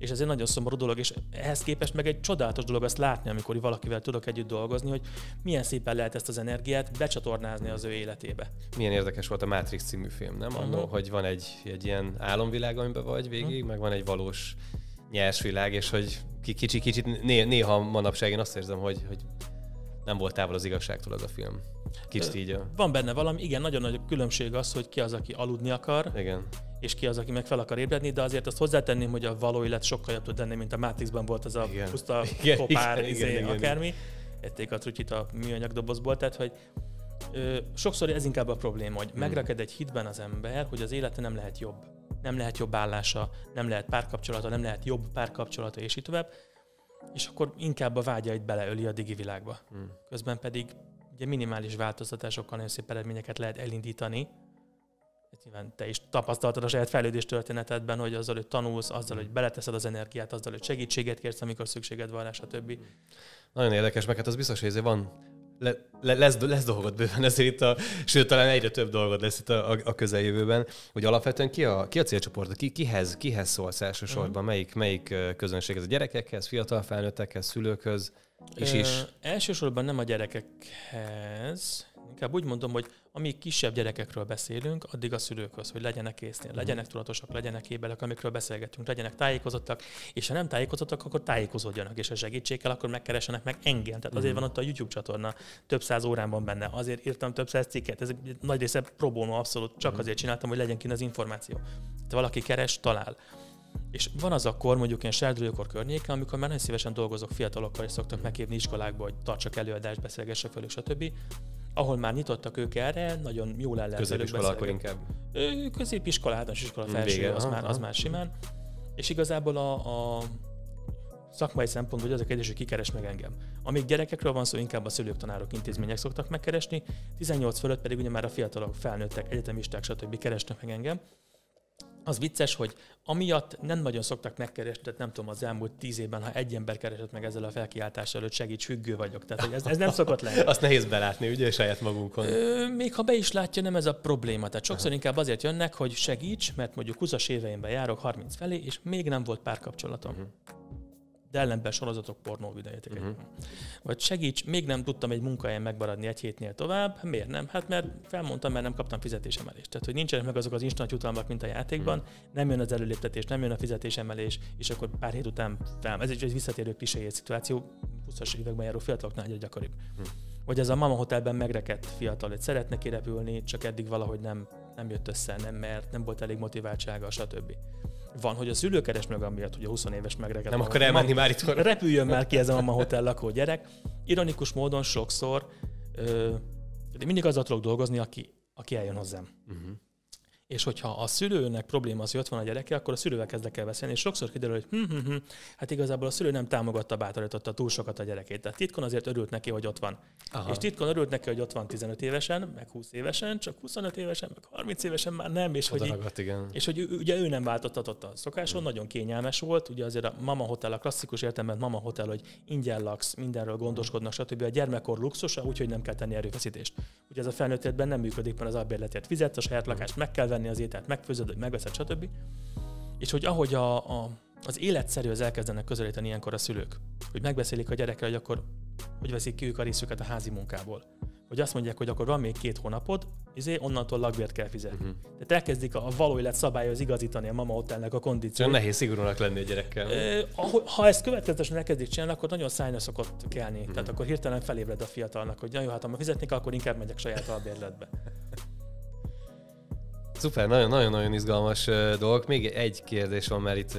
S2: És ez egy nagyon szomorú dolog, és ehhez képest meg egy csodálatos dolog azt látni, amikor valakivel tudok együtt dolgozni, hogy milyen szépen lehet ezt az energiát becsatornázni az ő életébe.
S1: Milyen érdekes volt a Matrix című film, nem? Uh-huh. Annó, hogy van egy, egy ilyen álomvilág, amiben vagy végig, uh-huh. meg van egy valós nyers világ, és hogy kicsi, kicsit né, néha manapság én azt érzem, hogy, hogy nem volt távol az igazságtól az a film. Kicsit így a...
S2: Van benne valami, igen, nagyon nagy különbség az, hogy ki az, aki aludni akar,
S1: Igen.
S2: És ki az, aki meg fel akar ébredni, de azért azt hozzátenném, hogy a való élet sokkal jobb tud lenni, mint a Matrixban volt az a
S1: Igen.
S2: puszta
S1: Igen,
S2: kopár,
S1: igen,
S2: izé,
S1: igen, igen.
S2: akármi. Ették a trutyit a műanyag dobozból, tehát hogy ö, sokszor ez inkább a probléma, hogy
S1: Hmm.
S2: megraked egy hitben az ember, hogy az élete nem lehet jobb. Nem lehet jobb állása, nem lehet párkapcsolata, nem lehet jobb párkapcsolata, és így tovább. És akkor inkább a vágyait beleöli a digi világba.
S1: Hmm.
S2: Közben pedig ugye minimális változtatásokkal nagyon szép eredményeket lehet elindítani. Nyilván te is tapasztaltad a saját fejlődés történetedben, hogy azzal, hogy tanulsz, azzal, hogy beleteszed az energiát, azzal, hogy segítséget kérsz, amikor szükséged van rá, stb.
S1: Nagyon érdekes, meg hát az biztos, hogy van le, le, lesz, lesz dolgod bőven, ezért itt a, sőt, talán egyre több dolgod lesz itt a, a, a közeljövőben, hogy alapvetően ki a, ki a célcsoport, ki, kihez, kihez szólsz elsősorban,
S2: Mhm.
S1: melyik, melyik közönség, ez a gyerekekhez, fiatal felnőttekhez, szülőkhöz, és
S2: Ö,
S1: is.
S2: Elsősorban nem a gyerekekhez, inkább úgy mondom, hogy amíg kisebb gyerekekről beszélünk, addig a szülőkhöz, hogy legyenek észnél, legyenek tudatosak, legyenek ébelek, amikről beszélgetünk, legyenek tájékozottak, és ha nem tájékozottak, akkor tájékozódjanak, és ha segítség kell, akkor megkeresenek meg engem. Tehát azért
S1: Mhm.
S2: van ott a YouTube csatorna, több száz órán van benne, azért írtam több száz cikket, ez nagy része pro bono abszolút, csak
S1: Mhm.
S2: azért csináltam, hogy legyen kint az információ. Tehát valaki keres, talál. És van az akkor, mondjuk ilyen sárdulókor környéken, amikor már nagyon szívesen dolgozok fiatalokkal, és szoktak meghívni iskolákba, hogy tartsak előadást, beszélgessek velük, stb. Ahol már nyitottak ők erre, nagyon jól el lehet
S1: Középiskola akkor inkább.
S2: Középiskola, általános iskola,
S1: Mm,
S2: felső,
S1: vége.
S2: az,
S1: Aha,
S2: már, az
S1: aha.
S2: már simán. És igazából a, a szakmai szempontból hogy az a kérdés, hogy ki keres meg engem. Amíg gyerekekről van szó, inkább a szülők, tanárok, intézmények szoktak megkeresni, 18 fölött pedig ugye már a fiatalok, felnőttek, egyetemisták, stb. keresnek meg engem. Az vicces, hogy amiatt nem nagyon szoktak megkeresni, tehát nem tudom, az elmúlt tíz évben, ha egy ember keresett meg ezzel a felkiáltással, hogy segíts, függő vagyok. Tehát hogy ez, ez nem szokott lenni.
S1: Azt nehéz belátni, ugye, saját magunkon.
S2: Ö, még ha be is látja, nem ez a probléma. Tehát sokszor inkább azért jönnek, hogy segíts, mert mondjuk 20-as éveimben járok 30 felé, és még nem volt párkapcsolatom.
S1: Mhm.
S2: De ellenben sorozatok, pornó videójáték.
S1: Mhm.
S2: Vagy segíts, még nem tudtam egy munkahelyen megmaradni egy hétnél tovább. Miért nem? Hát mert felmondtam, mert nem kaptam fizetésemelést. Tehát, hogy nincsenek meg azok az instant jutalmak, mint a játékban,
S1: Mhm.
S2: nem jön az előléptetés, nem jön a fizetésemelés, és akkor pár hét után fel. Ez egy, egy visszatérő klisé szituáció, 20-as években járó fiataloknál egyre gyakoribb.
S1: Hm.
S2: Vagy ez a mama hotelben megrekedt fiatal, hogy szeretne kirepülni, csak eddig valahogy nem, nem jött össze, nem mert, nem volt elég motiváltsága, stb. Van, hogy a szülő keres meg amiatt, hogy a 20 éves megrekedt.
S1: Nem akar elmenni már itt.
S2: Repüljön már ki ez a mama hotel lakó gyerek. Ironikus módon sokszor ö, de mindig azzal tudok dolgozni, aki, aki eljön hozzám.
S1: Mhm.
S2: És hogyha a szülőnek probléma az, hogy ott van a gyereke, akkor a szülővel kezdek el beszélni, és sokszor kiderül, hogy hm, hm, hm, hát igazából a szülő nem támogatta, bátorította túl sokat a gyerekét. Tehát titkon azért örült neki, hogy ott van.
S1: Aha.
S2: És titkon örült neki, hogy ott van 15 évesen, meg 20 évesen, csak 25 évesen, meg 30 évesen már nem, és hogy,
S1: Oda ragadt, igen.
S2: és hogy ugye ő nem változtatott a szokáson,
S1: Mm.
S2: nagyon kényelmes volt, ugye azért a mama hotel, a klasszikus értelemben mama hotel, hogy ingyen laksz, mindenről gondoskodnak, stb. A gyermekkor luxusa, úgyhogy nem kell tenni erőfeszítést. Ugye ez a felnőtt nem működik, mert az albérletért fizetsz, a saját lakást meg kell venni, az ételt megfőzöd, hogy megveszed, stb. És hogy ahogy a, a, az életszerűhöz elkezdenek közelíteni ilyenkor a szülők, hogy megbeszélik a gyerekkel, hogy akkor hogy veszik ki ők a részüket a házi munkából. Hogy azt mondják, hogy akkor van még két hónapod, izé, onnantól lakbért kell fizetni.
S1: Mhm.
S2: Tehát elkezdik a való élet szabályhoz igazítani a mama hotelnek a kondíciót.
S1: nehéz szigorúnak lenni a gyerekkel.
S2: Ahogy- Ha ezt következetesen elkezdik csinálni, akkor nagyon szájna szokott kelni.
S1: Mhm.
S2: Tehát akkor hirtelen felébred a fiatalnak, hogy na jó, hát ha ma fizetni kell, akkor inkább megyek saját albérletbe.
S1: Szuper, nagyon-nagyon izgalmas dolgok. Még egy kérdés van, mert itt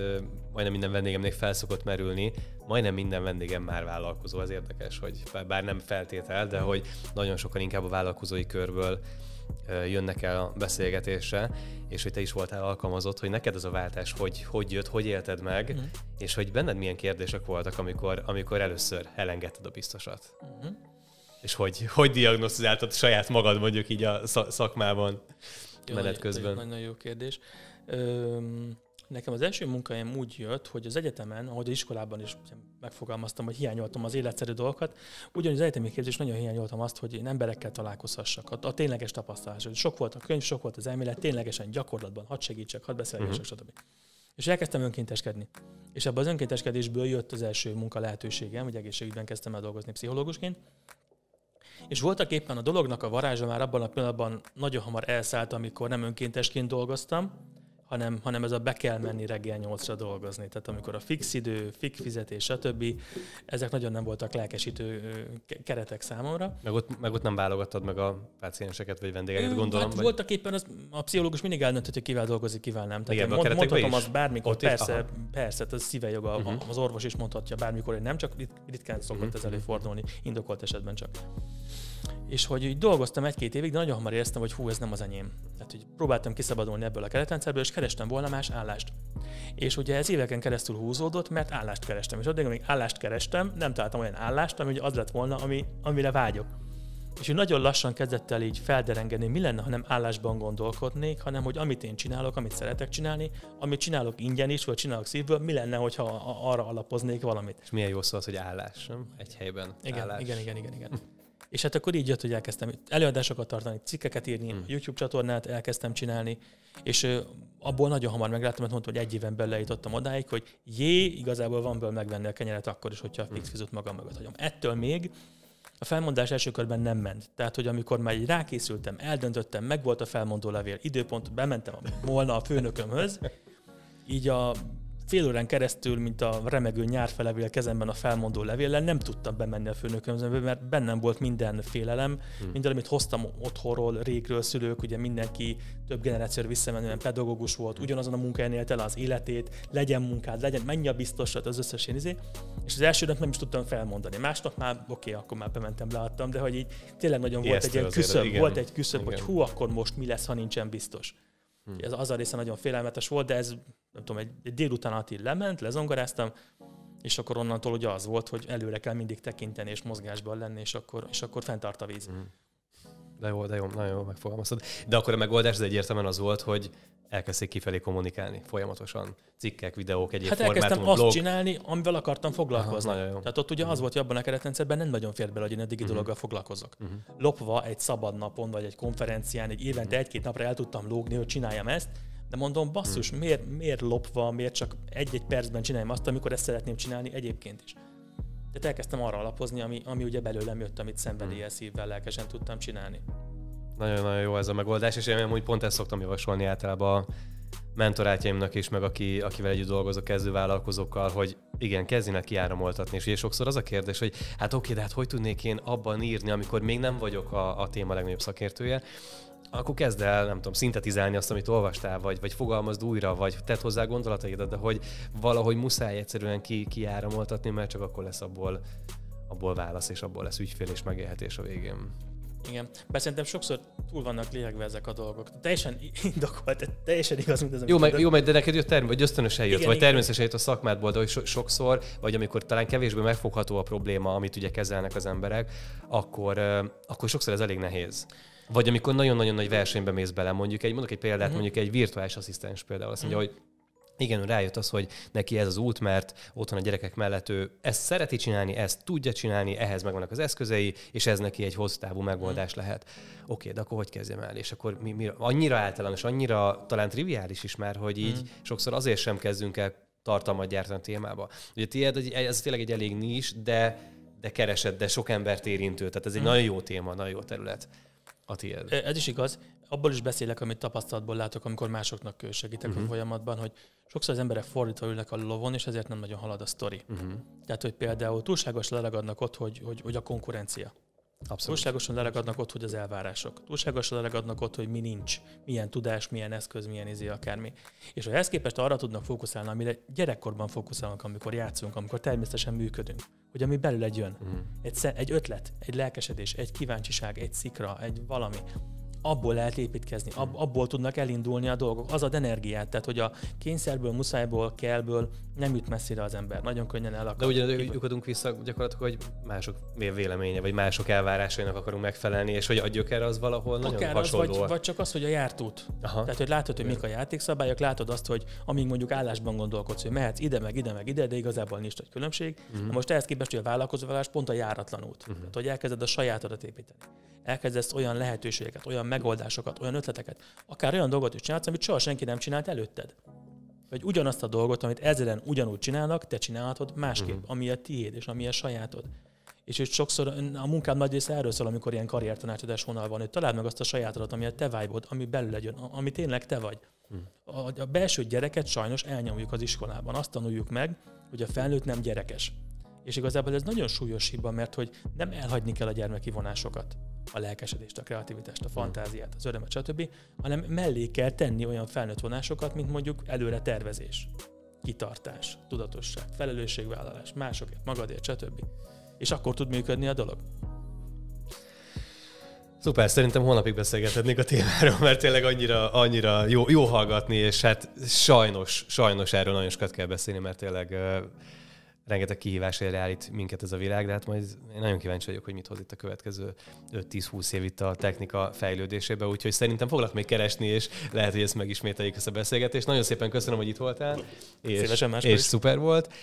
S1: majdnem minden vendégemnél fel szokott merülni. Majdnem minden vendégem már vállalkozó, az érdekes, hogy bár- nem feltétel, de hogy nagyon sokan inkább a vállalkozói körből jönnek el a beszélgetésre, és hogy te is voltál alkalmazott, hogy neked ez a váltás hogy, hogy jött, hogy élted meg,
S2: Mhm.
S1: és hogy benned milyen kérdések voltak, amikor, amikor először elengedted a biztosat.
S2: Mhm.
S1: És hogy, hogy diagnosztizáltad saját magad mondjuk így a sza- szakmában
S2: Jó,
S1: menet közben.
S2: Nagyon, nagyon jó kérdés. Öm, nekem az első munkahelyem úgy jött, hogy az egyetemen, ahogy az iskolában is megfogalmaztam, hogy hiányoltam az életszerű dolgokat, ugyanis az egyetemi képzés nagyon hiányoltam azt, hogy én emberekkel találkozhassak, a, a tényleges tapasztalás. Sok volt a könyv, sok volt az elmélet, ténylegesen gyakorlatban, hadd segítsek, hadd beszélgessek,
S1: Mhm.
S2: stb. És elkezdtem önkénteskedni. És ebből az önkénteskedésből jött az első munka lehetőségem, hogy egészségügyben kezdtem el dolgozni pszichológusként. És voltak éppen a dolognak a varázsa már abban a pillanatban nagyon hamar elszállt, amikor nem önkéntesként dolgoztam, hanem, hanem ez a be kell menni reggel nyolcra dolgozni. Tehát amikor a fix idő, fix fizetés, stb. ezek nagyon nem voltak lelkesítő keretek számomra.
S1: Meg ott, meg ott nem válogattad meg a pácienseket vagy vendégeket, gondolom. Hát
S2: vagy... voltak éppen az, a pszichológus mindig eldöntött, hogy kivel dolgozik, kivel nem. Tehát Igen, mond, mondhatom azt bármikor, ott persze, is, persze, ez szíve joga, uh-huh. az orvos is mondhatja bármikor, hogy nem csak ritkán szokott uh-huh. ez előfordulni, indokolt esetben csak és hogy így dolgoztam egy-két évig, de nagyon hamar éreztem, hogy hú, ez nem az enyém. Tehát, hogy próbáltam kiszabadulni ebből a keretrendszerből, és kerestem volna más állást. És ugye ez éveken keresztül húzódott, mert állást kerestem. És addig, amíg állást kerestem, nem találtam olyan állást, ami az lett volna, ami, amire vágyok. És ő nagyon lassan kezdett el így felderengeni, mi lenne, ha nem állásban gondolkodnék, hanem hogy amit én csinálok, amit szeretek csinálni, amit csinálok ingyen is, vagy csinálok szívből, mi lenne, hogyha arra alapoznék valamit.
S1: És milyen jó szó az, hogy állás, nem? Egy helyben.
S2: Igen,
S1: állás.
S2: igen, igen, igen, igen. És hát akkor így jött, hogy elkezdtem előadásokat tartani, cikkeket írni, hmm. YouTube csatornát elkezdtem csinálni, és abból nagyon hamar megláttam, mert mondtam, hogy egy éven belül lejutottam odáig, hogy jé, igazából van belőle megvenni a kenyeret akkor is, hogyha a fix fizut magam mögött hagyom. Ettől még a felmondás első körben nem ment. Tehát, hogy amikor már így rákészültem, eldöntöttem, meg volt a felmondó levél, időpont, bementem volna a főnökömhöz, így a fél órán keresztül, mint a remegő nyárfelevél kezemben a felmondó levéllel, nem tudtam bemenni a főnökömbe, mert bennem volt minden félelem, hmm. minden, amit hoztam otthonról, régről, szülők, ugye mindenki több generációra visszamenően pedagógus volt, hmm. ugyanazon a munkáján élte az életét, legyen munkád, legyen, menj a biztosat, az összes én izé. És az első nap nem is tudtam felmondani. Másnap már, oké, okay, akkor már bementem, leadtam, de hogy így tényleg nagyon Ijesztő volt egy ilyen küszöb, volt egy küszöb, hogy hú, akkor most mi lesz, ha nincsen biztos. Hmm. Ez az a része nagyon félelmetes volt, de ez nem tudom, egy, egy délután így lement, lezongoráztam, és akkor onnantól ugye az volt, hogy előre kell mindig tekinteni és mozgásban lenni, és akkor, és akkor fenntart a víz. Hmm.
S1: De jó, de jó, nagyon jó megfogalmaztad. De akkor a megoldás az egyértelműen az volt, hogy elkezdték kifelé kommunikálni folyamatosan. Cikkek, videók, egyéb
S2: Hát elkezdtem azt blog. csinálni, amivel akartam foglalkozni. Aha,
S1: jó.
S2: Tehát ott ugye uh-huh. az volt, hogy abban a keretrendszerben nem nagyon fért bele, hogy én eddig uh-huh. dologgal foglalkozok. Uh-huh. Lopva egy szabad napon, vagy egy konferencián, egy évente uh-huh. egy-két napra el tudtam lógni, hogy csináljam ezt, de mondom, basszus, uh-huh. miért, miért lopva, miért csak egy-egy percben csináljam azt, amikor ezt szeretném csinálni egyébként is. Tehát elkezdtem arra alapozni, ami, ami ugye belőlem jött, amit szenvedéllyel, szívvel, lelkesen tudtam csinálni.
S1: Nagyon-nagyon jó ez a megoldás, és én amúgy pont ezt szoktam javasolni általában a mentorátjaimnak is, meg aki, akivel együtt dolgozok kezdő vállalkozókkal, hogy igen, kezdjenek kiáramoltatni. És ugye sokszor az a kérdés, hogy hát oké, de hát hogy tudnék én abban írni, amikor még nem vagyok a, a téma legnagyobb szakértője, akkor kezd el, nem tudom, szintetizálni azt, amit olvastál, vagy, vagy fogalmazd újra, vagy tedd hozzá gondolataidat, de hogy valahogy muszáj egyszerűen ki, kiáramoltatni, mert csak akkor lesz abból, abból válasz, és abból lesz ügyfél és megélhetés a végén.
S2: Igen, bár szerintem sokszor túl vannak lélegve ezek a dolgok. Teljesen indokolt, teljesen igaz, mint
S1: ez. Jó, meg, jó, meg de neked jött term, vagy ösztönösen jött, igen, vagy természetesen jött a szakmádból, de hogy so- sokszor, vagy amikor talán kevésbé megfogható a probléma, amit ugye kezelnek az emberek, akkor, akkor sokszor ez elég nehéz. Vagy amikor nagyon-nagyon nagy versenybe mész bele, mondjuk egy, mondok egy példát, uh-huh. mondjuk egy virtuális asszisztens például, azt mondja, uh-huh. hogy igen, ő rájött az, hogy neki ez az út, mert ott van a gyerekek mellett, ő ezt szereti csinálni, ezt tudja csinálni, ehhez megvannak az eszközei, és ez neki egy hosszú távú megoldás mm. lehet. Oké, de akkor hogy kezdjem el? És akkor mi, mi, annyira általános, annyira talán triviális is már, hogy így mm. sokszor azért sem kezdünk el tartalmat gyártani a témába. Ugye tiéd, ez tényleg egy elég nis, de, de keresed, de sok embert érintő. Tehát ez egy mm. nagyon jó téma, nagyon jó terület a tiéd.
S2: Ez is igaz. Abból is beszélek, amit tapasztalatból látok, amikor másoknak segítek uh-huh. a mhm. folyamatban, hogy sokszor az emberek fordítva ülnek a lovon, és ezért nem nagyon halad a sztori. Uh-huh. Tehát, hogy például túlságos leragadnak ott, hogy, hogy, hogy a konkurencia. Abszolút. Túlságosan leragadnak ott, hogy az elvárások. Túlságosan leragadnak ott, hogy mi nincs, milyen tudás, milyen eszköz, milyen izé, akármi. És ha ehhez képest arra tudnak fókuszálni, amire gyerekkorban fókuszálunk, amikor játszunk, amikor természetesen működünk, hogy ami belül egy jön. Uh-huh. Egy, egy ötlet, egy lelkesedés, egy kíváncsiság, egy szikra, egy valami, abból lehet építkezni, ab, abból tudnak elindulni a dolgok. Az ad energiát, tehát hogy a kényszerből, muszájból, kellből nem jut messzire az ember. Nagyon könnyen el
S1: De ugye lyukadunk vissza gyakorlatilag, hogy mások véleménye, vagy mások elvárásainak akarunk megfelelni, és hogy a gyöker az valahol Akár nagyon hasonló.
S2: Az, vagy, vagy, csak az, hogy a jártút. Aha. Tehát, hogy látod, hogy mik a játékszabályok, látod azt, hogy amíg mondjuk állásban gondolkodsz, hogy mehetsz ide, meg ide, meg ide, de igazából nincs nagy különbség. Uh-huh. Most ehhez képest, hogy a vállalkozóválás pont a járatlan út. Uh-huh. Tehát, hogy elkezded a sajátodat építeni. Elkezdesz olyan lehetőségeket, olyan megoldásokat, olyan ötleteket, akár olyan dolgot is csinálsz, amit soha senki nem csinált előtted. Vagy ugyanazt a dolgot, amit ezeren ugyanúgy csinálnak, te csinálhatod másképp, uh-huh. ami a tiéd és ami a sajátod. És hogy sokszor a munkám nagy része erről szól, amikor ilyen karriertanácsadás vonal van, hogy találd meg azt a sajátodat, ami a te vibe ami belül legyen, ami tényleg te vagy. A, a belső gyereket sajnos elnyomjuk az iskolában. Azt tanuljuk meg, hogy a felnőtt nem gyerekes. És igazából ez nagyon súlyos hiba, mert hogy nem elhagyni kell a gyermeki vonásokat, a lelkesedést, a kreativitást, a fantáziát, az örömet, stb., hanem mellé kell tenni olyan felnőtt vonásokat, mint mondjuk előre tervezés, kitartás, tudatosság, felelősségvállalás, másokért, magadért, stb. És akkor tud működni a dolog.
S1: Szuper, szerintem holnapig beszélgethetnék a témáról, mert tényleg annyira, annyira jó, jó hallgatni, és hát sajnos, sajnos erről nagyon sokat kell beszélni, mert tényleg rengeteg kihívás állít minket ez a világ, de hát majd én nagyon kíváncsi vagyok, hogy mit hoz itt a következő 5-10-20 év itt a technika fejlődésébe, úgyhogy szerintem foglak még keresni, és lehet, hogy ezt megismételjük ezt a beszélgetést. Nagyon szépen köszönöm, hogy itt voltál, és, és szuper volt.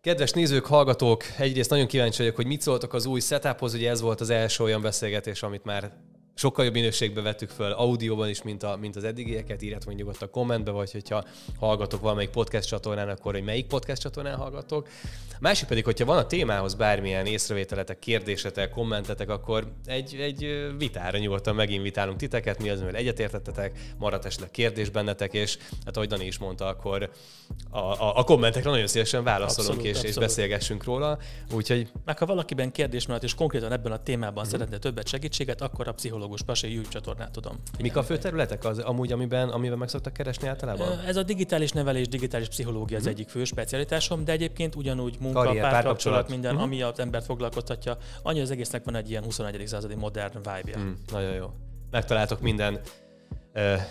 S1: Kedves nézők, hallgatók, egyrészt nagyon kíváncsi vagyok, hogy mit szóltok az új setuphoz, ugye ez volt az első olyan beszélgetés, amit már sokkal jobb minőségbe vettük föl audióban is, mint, a, mint az eddigieket, írjátok meg nyugodtan a kommentbe, vagy hogyha hallgatok valamelyik podcast csatornán, akkor hogy melyik podcast csatornán hallgatok. Másik pedig, hogyha van a témához bármilyen észrevételetek, kérdésetek, kommentetek, akkor egy, egy vitára nyugodtan meginvitálunk titeket, mi az, amivel egyetértettetek, maradt esetleg kérdés bennetek, és hát ahogy Dani is mondta, akkor a, a, a kommentekre nagyon szívesen válaszolunk, abszolút, és, abszolút. és beszélgessünk róla. Úgyhogy...
S2: Meg ha valakiben kérdés maradt, és konkrétan ebben a témában mm. szeretne többet segítséget, akkor a pszichológus Pasi YouTube csatornát tudom.
S1: Mik a fő területek az, amúgy, amiben, amiben meg szoktak keresni általában?
S2: Ez a digitális nevelés, digitális pszichológia az egyik fő specialitásom, de egyébként ugyanúgy munka, Karrier, párkapcsolat, minden, uh-huh. ami az embert foglalkoztatja. Annyi az egésznek van egy ilyen 21. századi modern vibe-ja. Mm,
S1: nagyon jó. Megtaláltok minden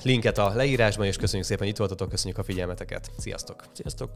S1: linket a leírásban, és köszönjük szépen, itt voltatok, köszönjük a figyelmeteket. Sziasztok!
S2: Sziasztok!